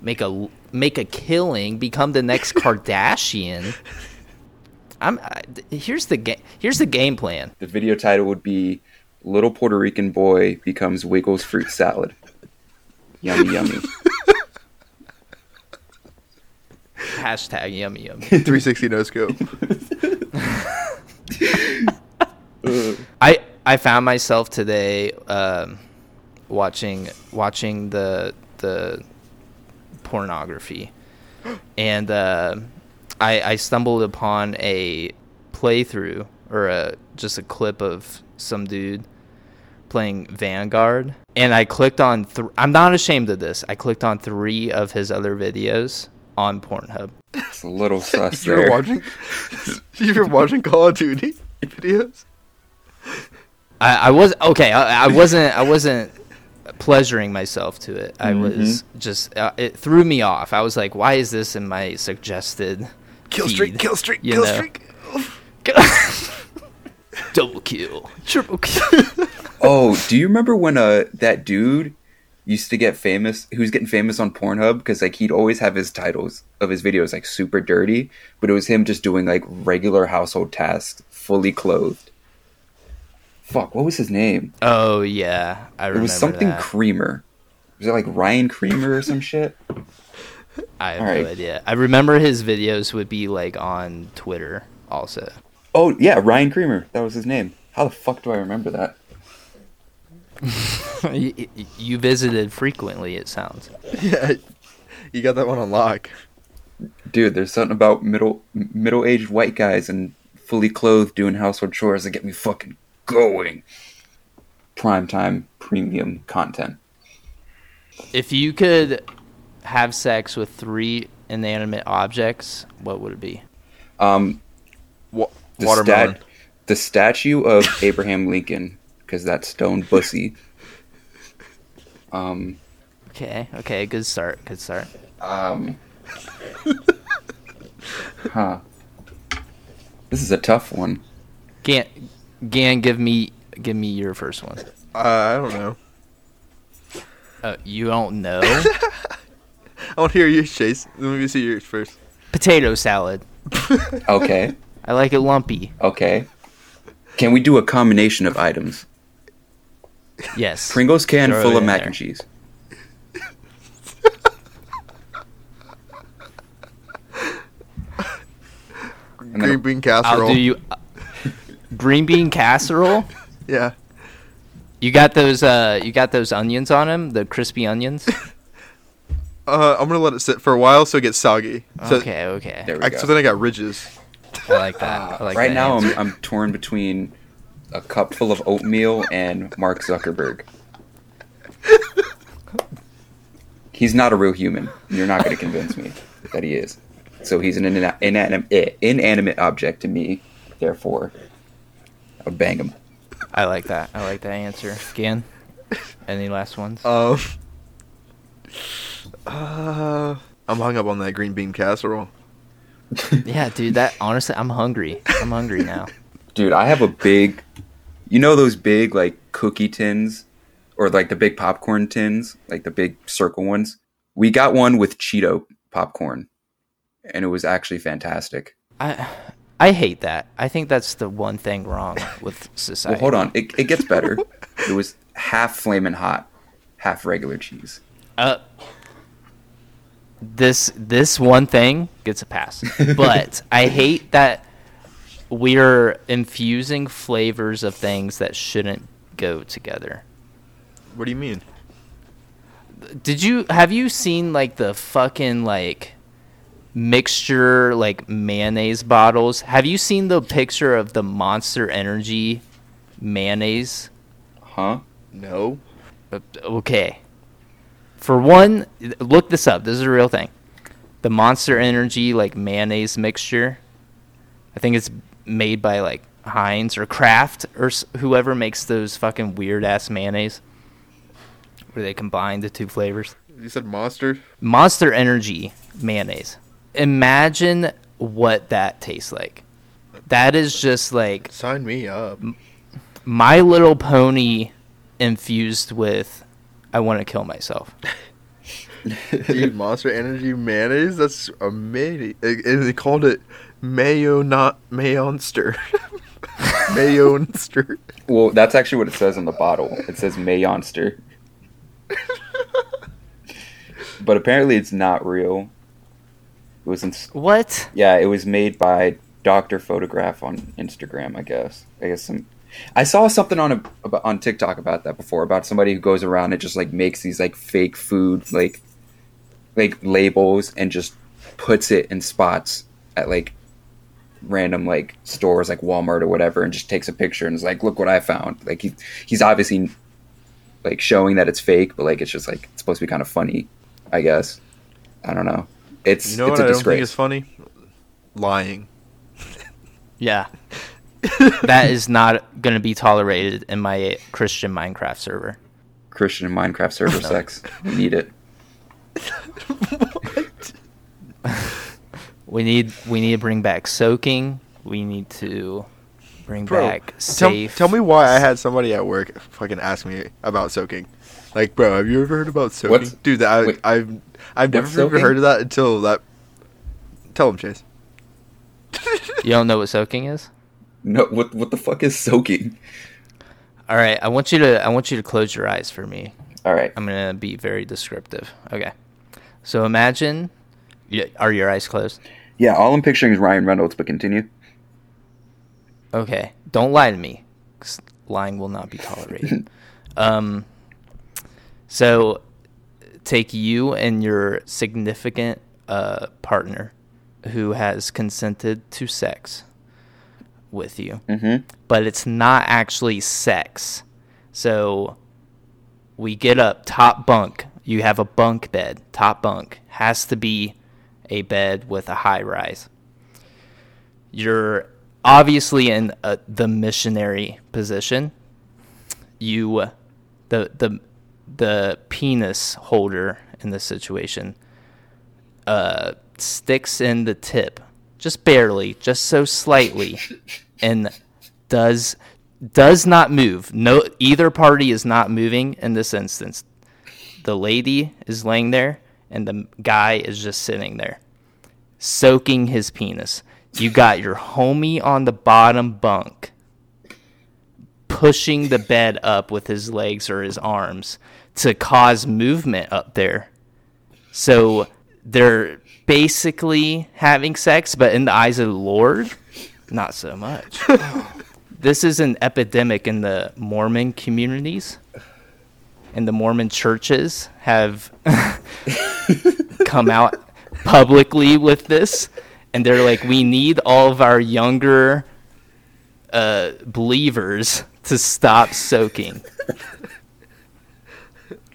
Make a make a killing. Become the next Kardashian. I'm. I, here's the game. Here's the game plan. The video title would be "Little Puerto Rican Boy Becomes Wiggles Fruit Salad." Yummy, yummy. Hashtag yummy yummy. 360 no scope. I I found myself today um, watching watching the the pornography, and uh, I I stumbled upon a playthrough or a just a clip of some dude playing Vanguard, and I clicked on. Th- I'm not ashamed of this. I clicked on three of his other videos on Pornhub. It's a little sus You're there. watching. You're watching Call of Duty videos. I, I was okay. I, I wasn't. I wasn't pleasuring myself to it. I was just. Uh, it threw me off. I was like, "Why is this in my suggested Kill feed?" streak. Kill streak. Kill know? streak. Double kill, triple kill. Oh, do you remember when uh that dude used to get famous? He was getting famous on Pornhub because like he'd always have his titles of his videos like super dirty, but it was him just doing like regular household tasks, fully clothed. Fuck, what was his name? oh yeah, I remember. It was something that. Creamer. Was it like Ryan Creamer or some shit? I have Alright. no idea. I remember his videos would be like on Twitter also. Oh yeah, Ryan Creamer. That was his name. How the fuck do I remember that? you, you visited frequently. It sounds. Yeah, you got that one on lock. Dude, there's something about middle middle-aged white guys and fully clothed doing household chores that get me fucking going. Primetime premium content. If you could have sex with three inanimate objects, what would it be? Um, Wa- the watermelon. stat, the statue of Abraham Lincoln, because that's stone bussy. Um, Okay, okay, good start, good start. um, huh. This is a tough one. Gan, Gan, give me, give me your first one. Uh, I don't know. Uh, you don't know I want to hear yours, Chase. Let me see yours first. potato salad. Okay, I like it lumpy. okay. Can we do a combination of items? Yes. Pringles can Throw full of in mac there. and cheese. And Green bean casserole. I'll do you. uh, green bean casserole. Yeah. You got those. Uh, you got those onions on them. The crispy onions. Uh, I'm gonna let it sit for a while so it gets soggy. So, okay, okay. There we I, go. so then I got ridges. I like that. I like right that now, answer. I'm, I'm torn between a cup full of oatmeal and Mark Zuckerberg. He's not a real human. You're not going to convince me that he is. So he's an ina- inanim- eh, inanimate object to me. Therefore, I'll bang him. I like that. I like that answer. Gan, any last ones? Um. Uh, I'm hung up on that green bean casserole. yeah, dude. That honestly, I'm hungry. I'm hungry now. Dude, I have a big, you know those big like cookie tins, or like the big popcorn tins, like the big circle ones. We got one with Cheeto popcorn, and it was actually fantastic. I I hate that. I think that's the one thing wrong with society. Well, society. hold on, it, it gets better. it was half flaming hot, half regular cheese. Uh, this this one thing gets a pass, but I hate that we're infusing flavors of things that shouldn't go together. What do you mean? Did you have you seen like the fucking like mixture like mayonnaise bottles? Have you seen the picture of the Monster Energy mayonnaise? Huh? No. Okay. For one, look this up. This is a real thing. The Monster Energy like mayonnaise mixture. I think it's made by like Heinz or Kraft or s- whoever makes those fucking weird ass mayonnaise where they combine the two flavors. You said monster. Monster Energy mayonnaise. Imagine what that tastes like. That is just like Sign me up. My Little Pony infused with I want to kill myself. Dude, Monster Energy mayonnaise. That's amazing. And they called it mayo not mayonster. mayonster. Well, that's actually what it says on the bottle. It says Mayonster. but apparently it's not real. It was in, What? yeah, it was made by Doctor Photograph on Instagram, I guess. I guess some I saw something on a about, on TikTok about that before about somebody who goes around and just like makes these like fake food like like labels and just puts it in spots at like random like stores like Walmart or whatever and just takes a picture and is like look what I found. Like he he's obviously like showing that it's fake, but like it's just like it's supposed to be kind of funny, I guess. I don't know. It's You know it's what a I don't think disgrace. is funny? Lying. Yeah. that is not going to be tolerated in my Christian Minecraft server. Christian Minecraft server No. sex. We need it. We need we need to bring back soaking. We need to bring Bro, back tell, safe. tell me why I had somebody at work fucking ask me about soaking. Like, bro, have you ever heard about soaking? What's- Dude, that I, wait, I've I've never what's soaking? heard of that until that. Tell him, Chase. You don't know what soaking is? No, what what the fuck is soaking? All right, I want you to I want you to close your eyes for me. All right. I'm gonna be very descriptive. Okay, so imagine, are your eyes closed? Yeah, all I'm picturing is Ryan Reynolds, but continue. Okay, don't lie to me. 'cause lying will not be tolerated. um, so take you and your significant uh, partner who has consented to sex with you, Mm-hmm. but it's not actually sex. So we get up, top bunk. You have a bunk bed, top bunk. Has to be a bed with a high rise. You're obviously in a, the missionary position. You, the the the penis holder in this situation, uh, sticks in the tip, just barely, just so slightly, and does does not move. No, either party is not moving in this instance. The lady is laying there, and the guy is just sitting there, soaking his penis. You got your homie on the bottom bunk, pushing the bed up with his legs or his arms to cause movement up there. So they're basically having sex, but in the eyes of the Lord, not so much. this is an epidemic in the Mormon communities, and the Mormon churches have come out publicly with this, and they're like, we need all of our younger uh, believers to stop soaking.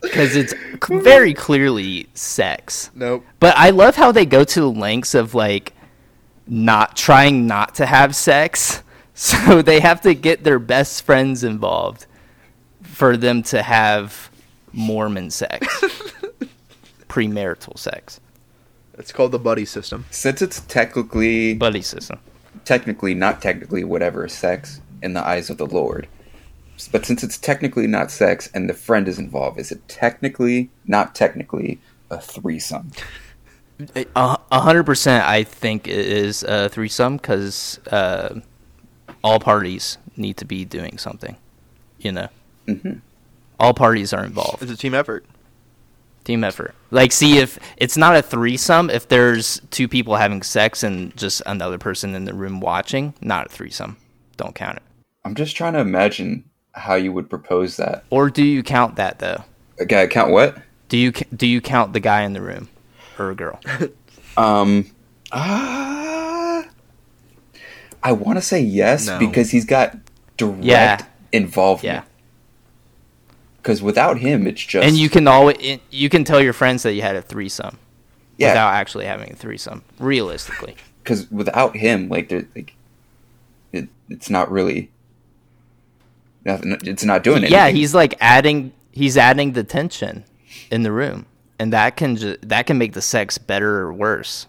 Because it's very clearly sex. Nope. But I love how they go to lengths of like not trying not to have sex. So they have to get their best friends involved for them to have Mormon sex, premarital sex, It's called the buddy system. Since it's technically, buddy system. technically not technically whatever sex in the eyes of the Lord, but since it's technically not sex and the friend is involved, is it technically not technically a threesome? A a hundred percent, I think it is a threesome because uh, all parties need to be doing something. You know, Mm-hmm. all parties are involved. It's a team effort. Team effort. Like, see if it's not a threesome if there's two people having sex and just another person in the room watching. Not a threesome. Don't count it. I'm just trying to imagine how you would propose that. Or do you count that though? Okay, count what? Do you do you count the guy in the room or a girl? Um, ah, I want to say yes No. because he's got direct Yeah. involvement. Yeah. Because without him, it's just And you can always you can tell your friends that you had a threesome yeah. without actually having a threesome. Realistically. Because without him, like, like, it, it's not really. Nothing, it's not doing anything. Yeah, he's like adding he's adding the tension in the room, and that can ju- that can make the sex better or worse.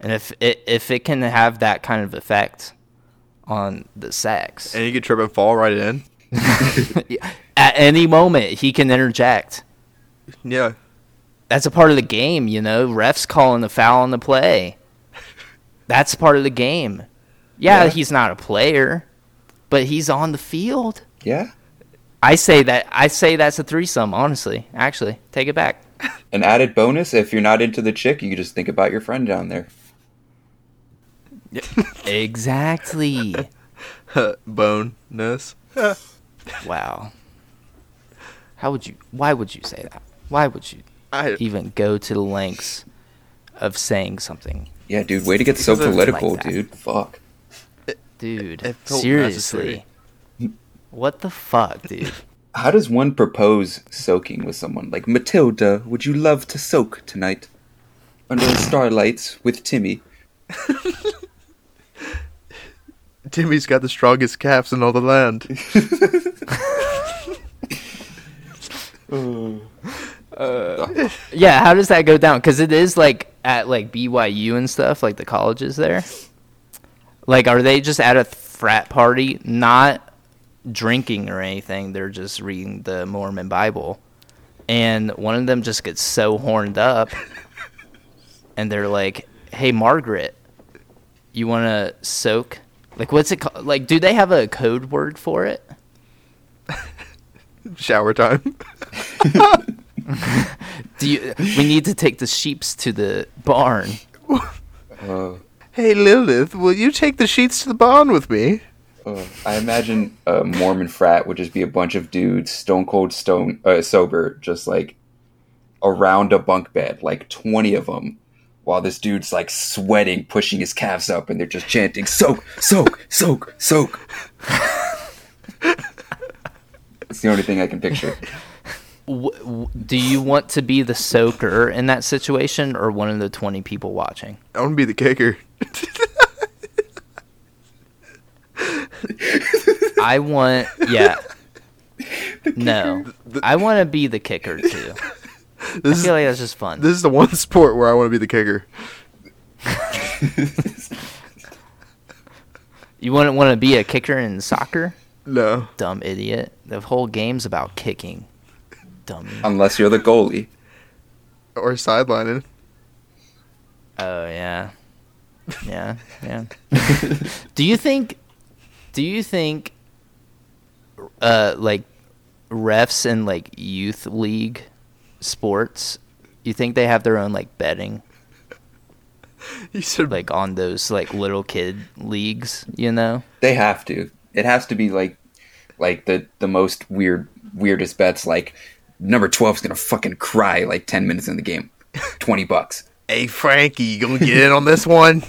And if it if it can have that kind of effect, on the sex, And he could trip and fall right in. At any moment, he can interject. Yeah. That's a part of the game, you know. Refs calling the foul on the play. That's part of the game. Yeah, Yeah. he's not a player, but he's on the field. Yeah. I say that. I say that's a threesome. Honestly, actually, take it back. An added bonus: if you're not into the chick, you can just think about your friend down there. Exactly. Bonus. wow. How would you? Why would you say that? Why would you I even go to the lengths of saying something, Yeah, dude, way to get so political, like dude. Fuck. Dude? It felt seriously. What the fuck, dude? How does one propose soaking with someone? Like, Matilda, would you love to soak tonight? Under the starlights with Timmy. Timmy's got the strongest calves in all the land. Uh, yeah, how does that go down? Because it is like at like BYU and stuff, like the colleges there. Like, are they just at a frat party, not drinking or anything? They're just reading the Mormon Bible, and one of them just gets so horned up, and they're like, "Hey, Margaret, you want to soak?" Like, what's it called? Like, do they have a code word for it? Shower time. Do you? we need to take the sheeps to the barn. Uh, Hey Lilith, will you take the sheets to the barn with me? uh, I imagine a Mormon frat would just be a bunch of dudes, stone cold, stone uh, sober, just like around a bunk bed, like twenty of them, while this dude's like sweating, pushing his calves up, and they're just chanting, "Soak, soak, soak, soak." It's the only thing I can picture. W- w- do you want to be the soaker in that situation or one of the 20 people watching? I want to be the kicker. I want, yeah. No. I want to be the kicker too. I This is like that's just fun. this is the one sport where I want to be the kicker. You wouldn't want to be a kicker in soccer? No. Dumb idiot. The whole game's about kicking. Dummy. Unless you're the goalie. Or sidelining. Oh yeah, yeah, yeah. do you think? Do you think? Uh, like refs in like youth league sports, you think they have their own like betting, You said like on those like little kid leagues? You know? They have to. It has to be like like the the most weird weirdest bets like number 12 is going to fucking cry like 10 minutes in the game. 20 bucks. Hey Frankie, you gonna get in on this one?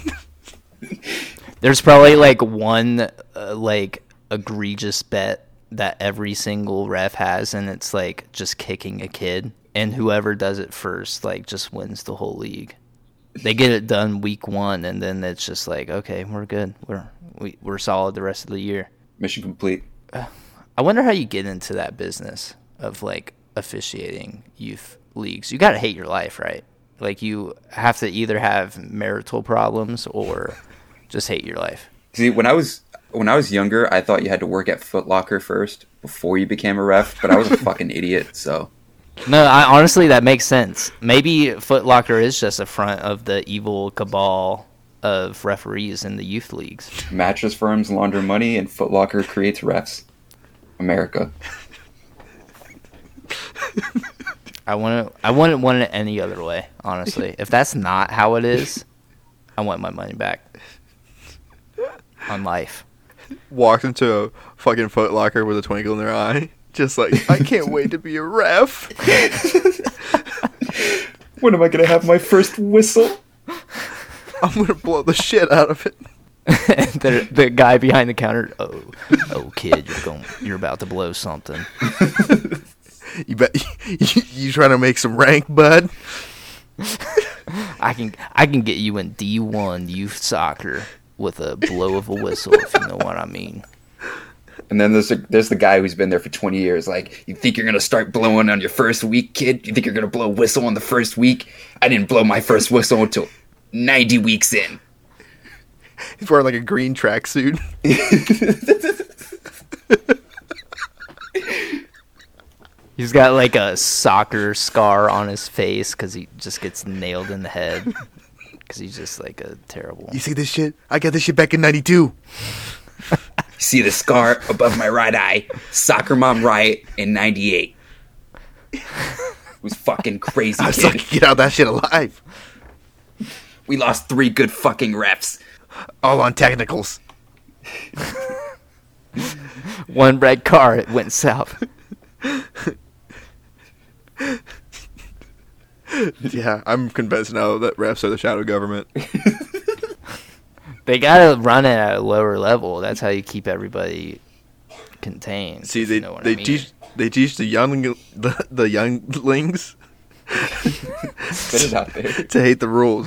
There's probably like one uh, like egregious bet that every single ref has, and it's like just kicking a kid, and whoever does it first like just wins the whole league. They get it done week one, and then it's just like okay, we're good, we're we, we're solid the rest of the year. Mission complete. I wonder how you get into that business of like officiating youth leagues. You got to hate your life, right? Like you have to either have marital problems or just hate your life. See, when I was when I was younger, I thought you had to work at Foot Locker first before you became a ref, but I was a fucking idiot, so No, I, honestly, that makes sense. Maybe Foot Locker is just a front of the evil cabal of referees in the youth leagues. mattress firms launder money and Foot Locker creates refs. America. I want to. I wouldn't want it any other way. Honestly, if that's not how it is, I want my money back on life. Walked into a fucking Foot Locker with a twinkle in their eye. Just like, I can't wait to be a ref. When am I going to have my first whistle? I'm gonna blow the shit out of it. the, the guy behind the counter. Oh, oh, kid, you're going. You're about to blow something. You bet you, you trying to make some rank, bud? I can. I can get you in D1 youth soccer with a blow of a whistle, if you know what I mean. And then there's a, there's the guy who's been there for 20 years. Like, you think you're gonna start blowing on your first week, kid? You think you're gonna blow a whistle on the first week? I didn't blow my first whistle until 90 weeks in. He's wearing like a green tracksuit. He's got like a soccer scar on his face because he just gets nailed in the head. Because he's just like a terrible. You see this shit? I got this shit back in '92. See the scar above my right eye? Soccer mom riot in '98. It was fucking crazy. I was kid. like, get out that shit alive. We lost three good fucking refs. All on technicals. One red car, it went south. Yeah, I'm convinced now that refs are the shadow government. They gotta run it at a lower level. That's how you keep everybody contained. See, they you know what I they mean. teach they teach the young the, the younglings Spit it out there. to hate the rules,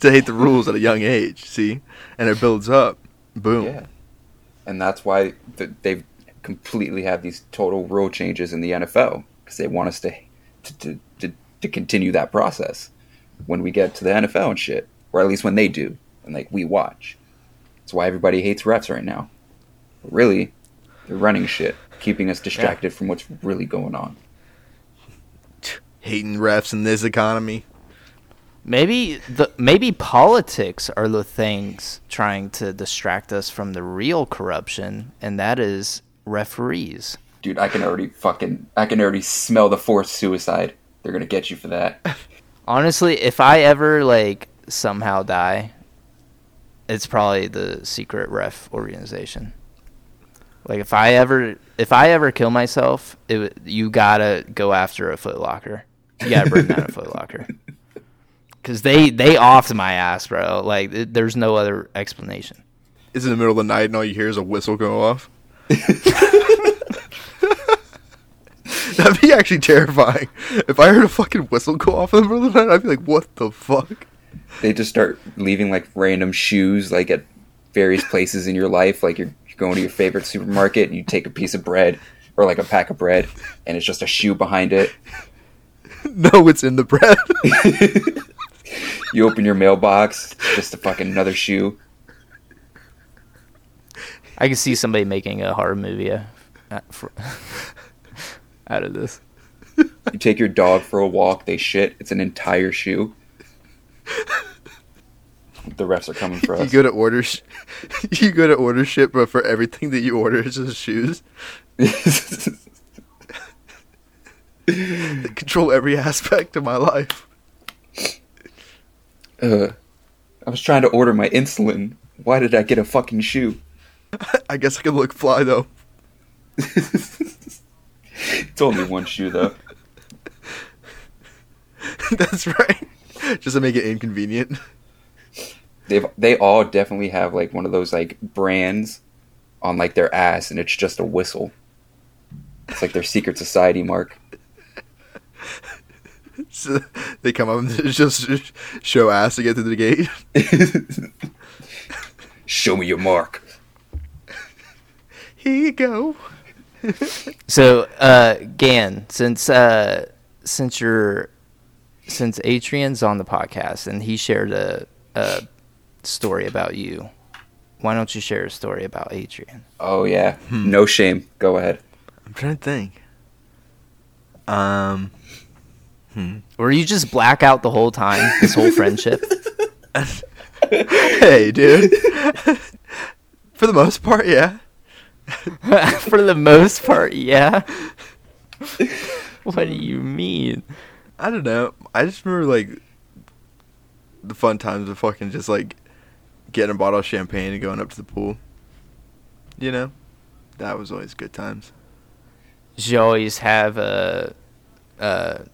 to hate the rules at a young age. See, and it builds up. Boom. Yeah, and that's why th- they've completely had these total rule changes in the NFL because they want us to to, to to to continue that process when we get to the NFL and shit, or at least when they do, and like we watch. That's why everybody hates refs right now. But really, they're running shit, keeping us distracted from what's really going on. Hating refs in this economy. Maybe the maybe politics are the things trying to distract us from the real corruption, and that is referees. Dude, I can already fucking I can already smell the forced suicide. They're gonna get you for that. Honestly, if I ever like somehow die, it's probably the secret ref organization. Like if I ever if I ever kill myself, it, you gotta go after a Foot Locker. You gotta bring down a Foot Locker. Cause they they offed my ass, bro. Like th- there's no other explanation. It's in the middle of the night and all you hear is a whistle go off. That'd be actually terrifying. If I heard a fucking whistle go off in the middle of the night, I'd be like, "What the fuck?" they just start leaving like random shoes like at various places in your life like you're, you're going to your favorite supermarket and you take a piece of bread or like a pack of bread and it's just a shoe behind it No, it's in the bread. you open your mailbox just a fucking another shoe I can see somebody making a horror movie uh, uh, fr- out of this. you take your dog for a walk they shit it's an entire shoe the refs are coming for us. you us go to order, sh- you go to order shit, but for everything that you order is just shoes. They control every aspect of my life. uh, i was trying to order my insulin why did i get a fucking shoe I guess I can look fly though. It's only one shoe though That's right. Just to make it inconvenient. they've they all definitely have like one of those like brands on like their ass and it's just a whistle it's like their secret society mark So they come up and just show ass to get through the gate. show me your mark Here you go. So, uh, Gan, since uh, since you're since Adrian's on the podcast and he shared a, a story about you, why don't you share a story about Adrian? oh yeah no shame go ahead I'm trying to think. Um. Hmm. Or you just black out the whole time, this whole friendship? hey, dude. For the most part, yeah. For the most part, yeah. what do you mean? I don't know. I just remember like the fun times of fucking just like getting a bottle of champagne and going up to the pool. You know, that was always good times. Did you always have a, a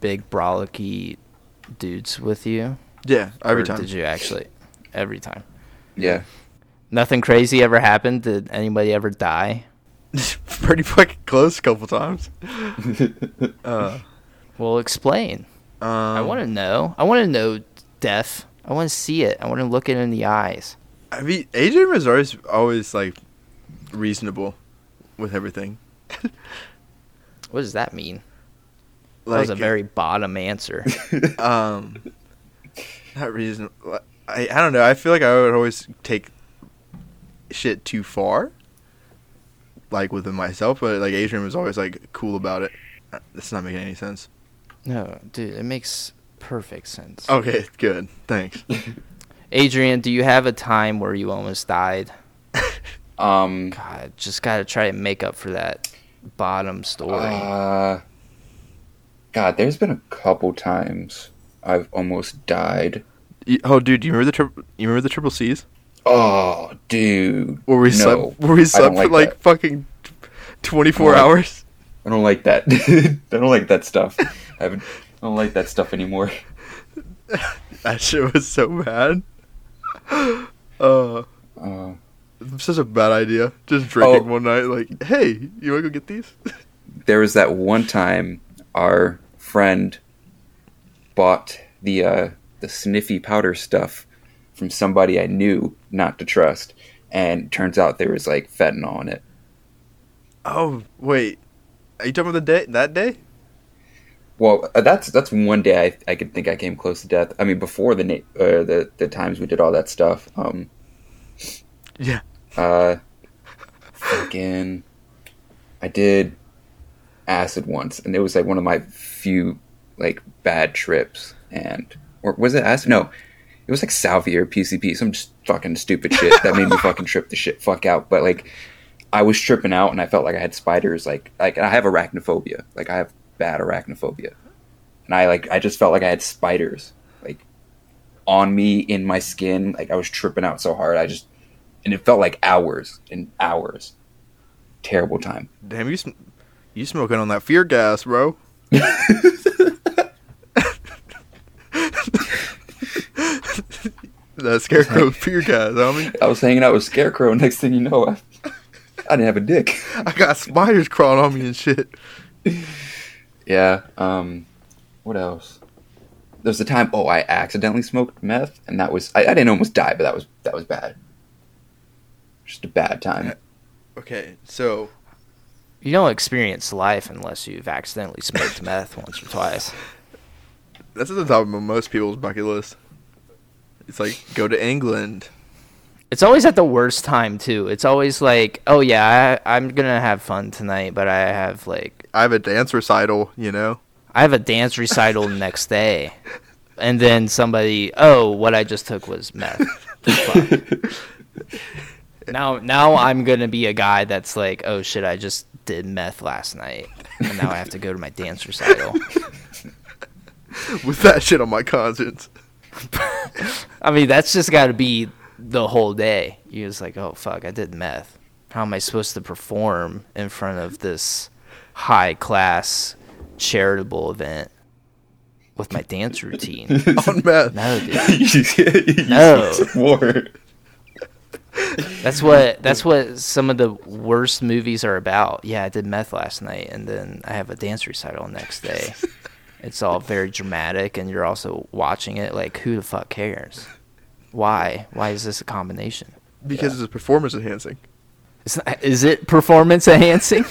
big brolicky dudes with you? Yeah, every Or time. Did you actually? Every time. yeah Nothing crazy ever happened? Did anybody ever die? Pretty fucking close a couple times. Uh, Well, explain. um, I want to know. I want to know death. I want to see it. I want to look it in the eyes. I mean, AJ was always always like reasonable with everything. What does that mean? Like, that was a very bottom answer. um, not reasonable. I I don't know. I feel like I would always take shit too far, like within myself. But like Adrian was always like cool about it. That's not making any sense. No, dude, it makes perfect sense. Okay, good. Thanks. Adrian, do you have a time where you almost died? Um, God, just gotta try to make up for that bottom story. uh, God, there's been a couple times I've almost died. Oh, dude, do you remember the tri- you remember the triple C's Oh, dude. where we No, slept where we slept don't for like like that. fucking twenty four I don't like- hours? I don't like that. I don't like that stuff. I haven't. I don't like that stuff anymore. That shit was so bad. Uh, Uh, such a bad idea. Just drinking Oh. one night, like, hey, you want to go get these? there was that one time our friend bought the uh, the sniffy powder stuff from somebody I knew not to trust, and turns out there was like fentanyl in it. oh, wait, are you talking about the day that day? Well, uh, that's that's one day I, I could think I came close to death. I mean, before the uh, the the times we did all that stuff. Um, Yeah. uh, fucking, I did acid once, and it was like one of my few like bad trips. And or was it acid? No, it was like salvia or PCP, some just fucking stupid shit that made me fucking trip the shit fuck out. But like, I was tripping out, and I felt like I had spiders. Like like I have arachnophobia. Like I have bad arachnophobia, and I like I just felt like I had spiders like on me in my skin. Like I was tripping out so hard. I just and it felt like hours and hours. Terrible time. Damn, you sm- you smoking on that fear gas, bro? that scarecrow fear gas, homie. I was hanging out with Scarecrow. Next thing you know, I, I didn't have a dick. I got spiders crawling on me and shit. Yeah. Um. What else? There's a time. Oh, I accidentally smoked meth, and that was I, I didn't almost die, but that was that was bad. Just a bad time. Okay, so you don't experience life unless you've accidentally smoked meth once or twice. that's at the top of most people's bucket list. It's like go to England. It's always at the worst time too. It's always like, oh yeah, I, I'm gonna have fun tonight, but I have like, I have a dance recital, you know. I have a dance recital next day, and then somebody, oh, what I just took was meth. Now, now I'm gonna be a guy that's like, oh shit, I just did meth last night, and now I have to go to my dance recital. With that shit on my conscience. I mean, that's just got to be the whole day. You're just like, oh fuck, I did meth. How am I supposed to perform in front of this high class charitable event with my dance routine? on meth. No, dude. No. War. That's what that's what some of the worst movies are about. Yeah, I did meth last night, and then I have a dance recital next day. It's all very dramatic, and you're also watching it like, who the fuck cares? Why? Why is this a combination? Because it's performance enhancing. It's not, is it performance enhancing?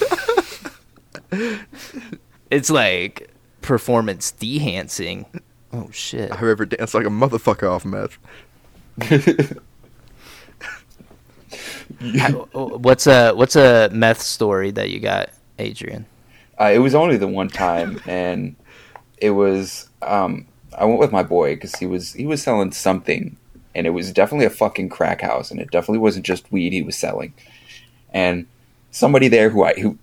it's like performance dehancing. Oh shit! I've ever danced like a motherfucker off meth. How- what's a what's a meth story that you got, Adrian? Uh, it was only the one time, and it was um, I went with my boy because he was he was selling something, and it was definitely a fucking crack house, and it definitely wasn't just weed he was selling, and somebody there who I who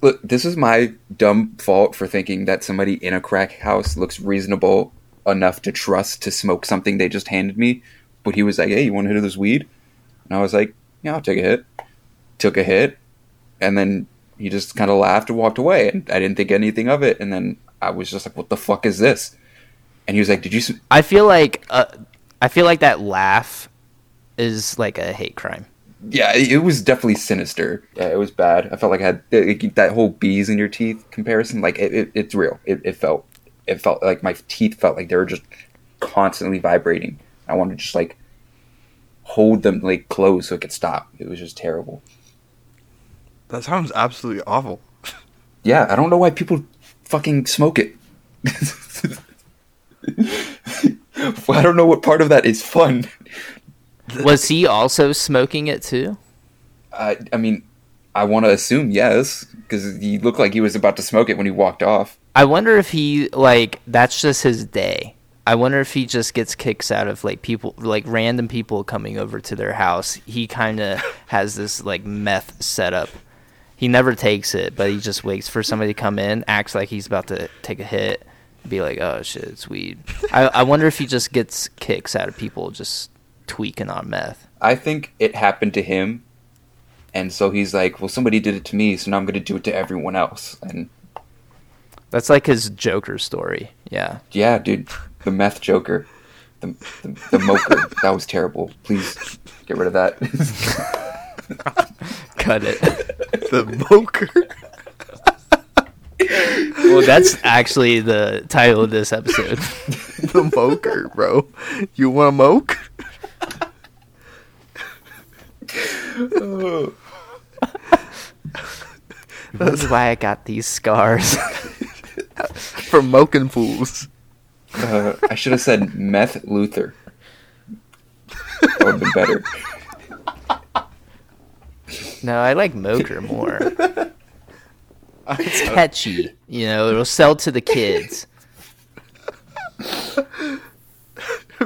look this is my dumb fault for thinking that somebody in a crack house looks reasonable enough to trust to smoke something they just handed me, but he was like, "Hey, you want to hit of this weed?" And I was like, "Yeah, I'll take a hit." Took a hit, and then he just kind of laughed and walked away and i didn't think anything of it and then i was just like what the fuck is this? And he was like did you I feel like uh, I feel like that laugh is like a hate crime. yeah it, it was definitely sinister. Yeah it was bad. I felt like i had like, that whole bees in your teeth comparison like it, it, it's real. It, it felt it felt like my teeth felt like they were just constantly vibrating. I wanted to just like hold them like closed so it could stop. It was just terrible That sounds absolutely awful. yeah i don't know why people fucking smoke it I don't know what part of that is fun. Was he also smoking it too? I I mean, I want to assume yes because he looked like he was about to smoke it when he walked off. I wonder if he like that's just his day. I wonder if he just gets kicks out of like people like random people coming over to their house. He kind of has this like meth setup. He never takes it, but he just waits for somebody to come in, acts like he's about to take a hit, be like, "Oh shit, it's weed." I, I wonder if he just gets kicks out of people just tweaking on meth. I think it happened to him, and so he's like, "Well, somebody did it to me, so now I'm going to do it to everyone else." And That's like his Joker story. Yeah. yeah, dude, the meth joker, the the, the moker, that was terrible. Please get rid of that. Cut it. The moker. well, that's actually the title of this episode. the moker, bro. You want a moke? Oh. That's why I got these scars. From moking fools. Uh, I should have said meth Luther. That would have been better. No, I like Moker more. It's catchy. You know, it'll sell to the kids.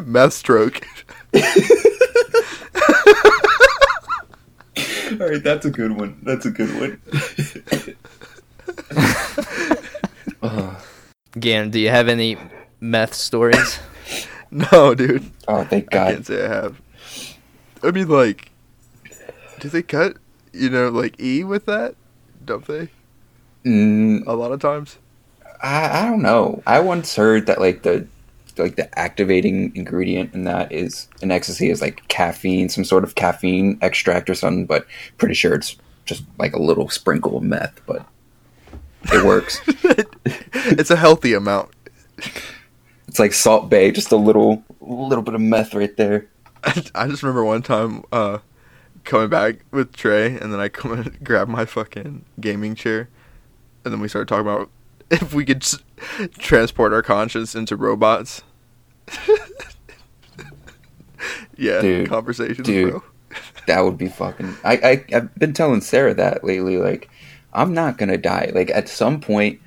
Meth stroke. All right, that's a good one. That's a good one. Uh-huh. oh, Gannon, do you have any meth stories? No, dude. oh, thank God. I God. can't say I have. I mean, like, do they cut, you know, like E with that? Don't they? Mm, A lot of times. I, I don't know. I once heard that like the like the activating ingredient in that is in ecstasy is like caffeine, some sort of caffeine extract or something. But pretty sure it's just like a little sprinkle of meth, but it works. it's a healthy amount. it's like Salt Bae, just a little little bit of meth right there. I just remember one time uh, coming back with Trey, and then I come and grab my fucking gaming chair, and then we start talking about if we could transport our conscience into robots. yeah, Dude, conversations, dude. bro. That would be fucking. I, I I've been telling Sarah that lately. Like, I'm not gonna die. Like at some point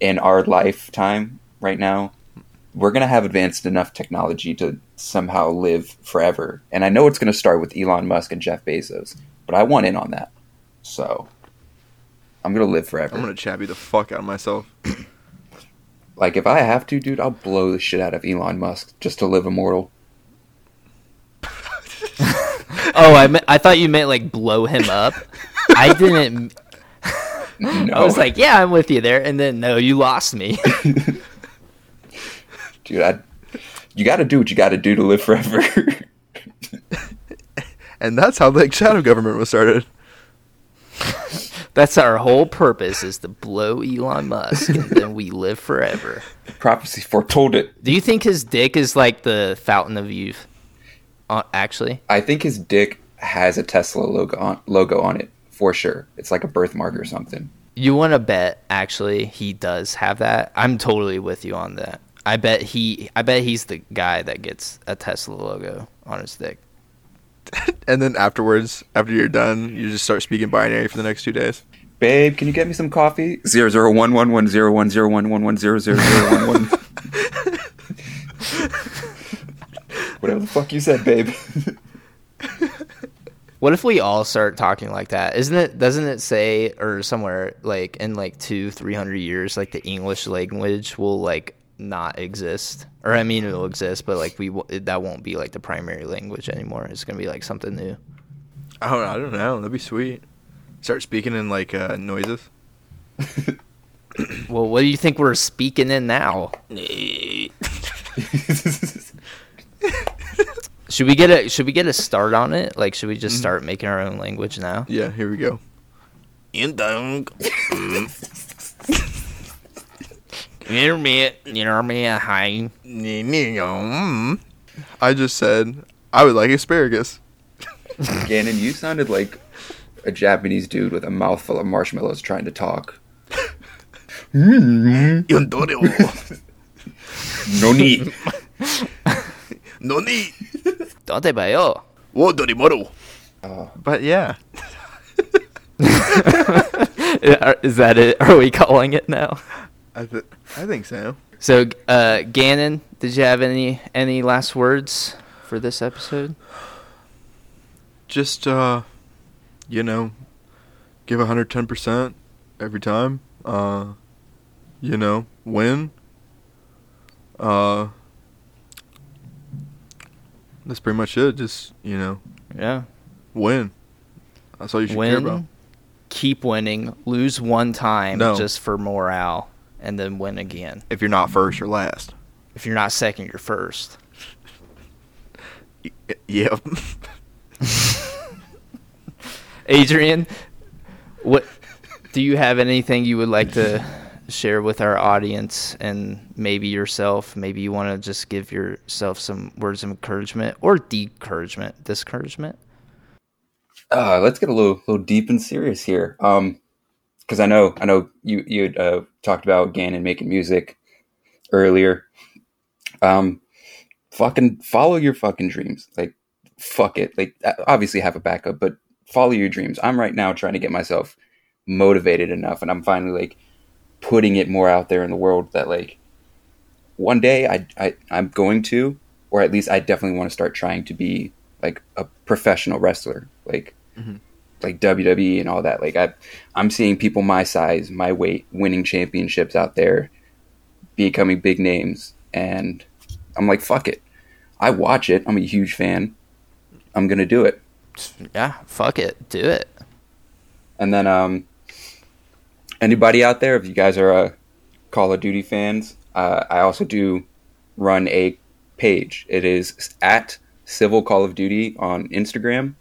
in our lifetime, right now, we're gonna have advanced enough technology to somehow live forever. And I know it's gonna start with Elon Musk and Jeff Bezos, but I want in on that. So I'm gonna live forever. I'm gonna chabby the fuck out of myself. Like if I have to, dude, I'll blow the shit out of Elon Musk just to live immortal. Oh, I meant, I thought you meant like blow him up. I didn't. No. I was like, yeah, I'm with you there, and then no, you lost me. dude, I, you got to do what you got to do to live forever. And that's how the shadow government was started. That's our whole purpose is to blow Elon Musk, and then we live forever. Prophecy foretold it. Do you think his dick is like the fountain of youth? Uh, actually, I think his dick has a Tesla logo on logo on it for sure. It's like a birthmark or something. you want to bet? Actually, he does have that. I'm totally with you on that. I bet he. I bet he's the guy that gets a Tesla logo on his dick. And then afterwards, after you're done, you just start speaking binary for the next two days. Babe, can you get me some coffee? Zero zero one one one zero one zero one one one zero zero zero one one. Whatever the fuck you said, babe. What if we all start talking like that? Isn't it? Doesn't it say or somewhere like in like two, three hundred years, like the English language will like not exist, or I mean it'll exist, but like we w- that won't be like the primary language anymore. It's gonna be like something new. I don't, I don't know. That'd be sweet. Start speaking in like uh, noises. Well, what do you think we're speaking in now? Should we get a Should we get a start on it? Like, should we just start making our own language now? Yeah, here we go. Intermediate, intermediate, high. I just said I would like asparagus. Gannon, you sounded like a Japanese dude with a mouthful of marshmallows trying to talk. No need. no need. Dante Bayo. Whoa, Dorimaru. Oh, uh. But yeah, Is that it? Are we calling it now? I th- I think so. So, uh, Gannon, did you have any any last words for this episode? Just uh, you know, give hundred ten percent every time. Uh, you know, win. Uh, that's pretty much it. Just you know, Yeah. win. That's all you should care about. Keep winning, lose one time No. just for morale, and then win again. If you're not first, you're last. If you're not second, you're first. Y- Yep. Adrian, what do you have anything you would like to share with our audience and maybe yourself? Maybe you want to just give yourself some words of encouragement or discouragement. Discouragement. uh, let's get a little little deep and serious here. Um, because I know I know you you uh, talked about Gannon making music earlier. Um, fucking follow your fucking dreams. Like, fuck it. Like, obviously have a backup, but follow your dreams. I'm right now trying to get myself motivated enough, and I'm finally like putting it more out there in the world that like one day I, I I'm going to, or at least I definitely want to start trying to be like a professional wrestler, like Mhm. Like WWE and all that. Like I I'm seeing people my size, my weight, winning championships out there, becoming big names, and I'm like, fuck it. I watch it. I'm a huge fan. I'm gonna do it. Yeah, fuck it, do it. And then, um, anybody out there, if you guys are uh, Call of Duty fans, uh, I also do run a page. It is at Civil Call of Duty on Instagram.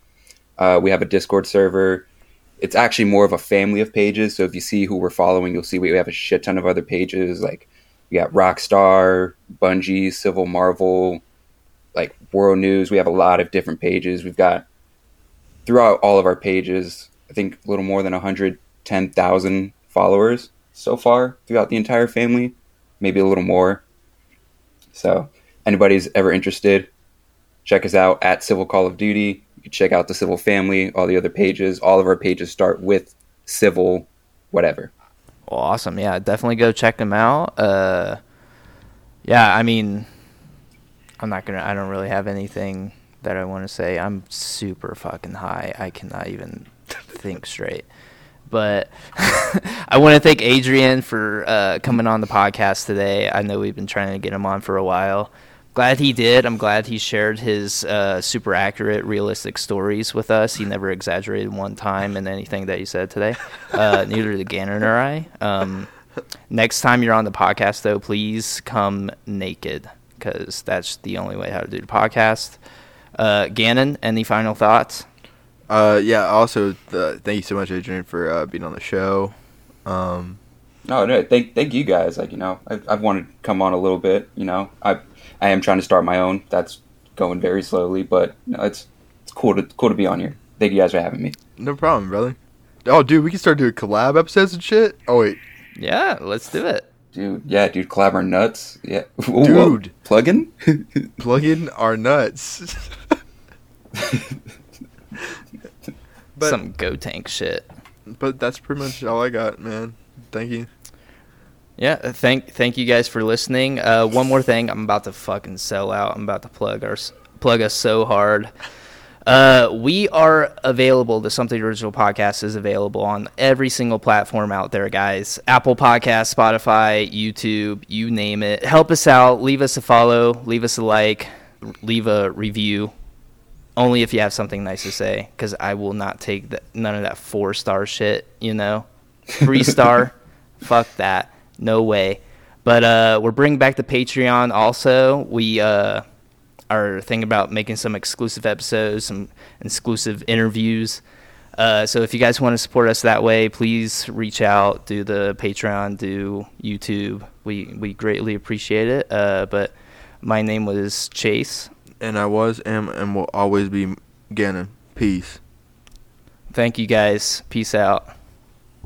Uh, we have a Discord server. It's actually more of a family of pages. So if you see who we're following, you'll see we have a shit ton of other pages. Like we got Rockstar, Bungie, Civil Marvel, like World News. We have a lot of different pages. We've got throughout all of our pages, I think a little more than 110,000 followers so far throughout the entire family, maybe a little more. So, anybody's ever interested, check us out at Civil Call of Duty. Check out the Civil family, all the other pages. All of our pages start with Civil, whatever. Well, awesome. Yeah, definitely go check them out. Uh, yeah, I mean, I'm not gonna. I don't really have anything that I want to say. I'm super fucking high. I cannot even think straight. But I want to thank Adrian for uh, coming on the podcast today. I know we've been trying to get him on for a while. Glad he did. I'm glad he shared his uh, super accurate, realistic stories with us. He never exaggerated one time in anything that he said today. Uh, neither did Gannon or I. Um, next time you're on the podcast, though, please come naked because that's the only way how to do the podcast. Uh, Gannon, any final thoughts? Uh, yeah. Also, uh, thank you so much, Adrian, for uh, being on the show. Um, No, no, thank thank you guys. Like you know, I've, I've wanted to come on a little bit. You know, I I am trying to start my own. That's going very slowly, but you know, it's it's cool to cool to be on here. Thank you guys for having me. no problem, brother. Oh, dude, we can start doing collab episodes and shit. Oh wait, Yeah, let's do it. Dude, yeah, dude, collab our nuts. Yeah, Whoa, Dude. plug-in. plug in our nuts. but Some go tank shit. but that's pretty much all I got, man. Thank you. Yeah, thank thank you guys for listening. Uh, one more thing, I'm about to fucking sell out. I'm about to plug our plug us so hard. Uh, we are available. The Something Original Podcast is available on every single platform out there, guys. Apple Podcast, Spotify, YouTube, you name it. Help us out. Leave us a follow. Leave us a like. Leave a review. Only if you have something nice to say, because I will not take the, none of that four star shit. You know, three star, fuck that, no way. But uh, we're bringing back the Patreon. Also, we uh, are thinking about making some exclusive episodes, some exclusive interviews. Uh, so if you guys want to support us that way, please reach out, do the Patreon, do YouTube. We we greatly appreciate it. Uh, but my name was Chase. And I was, am, and will always be Gannon. Peace. Thank you guys. Peace out.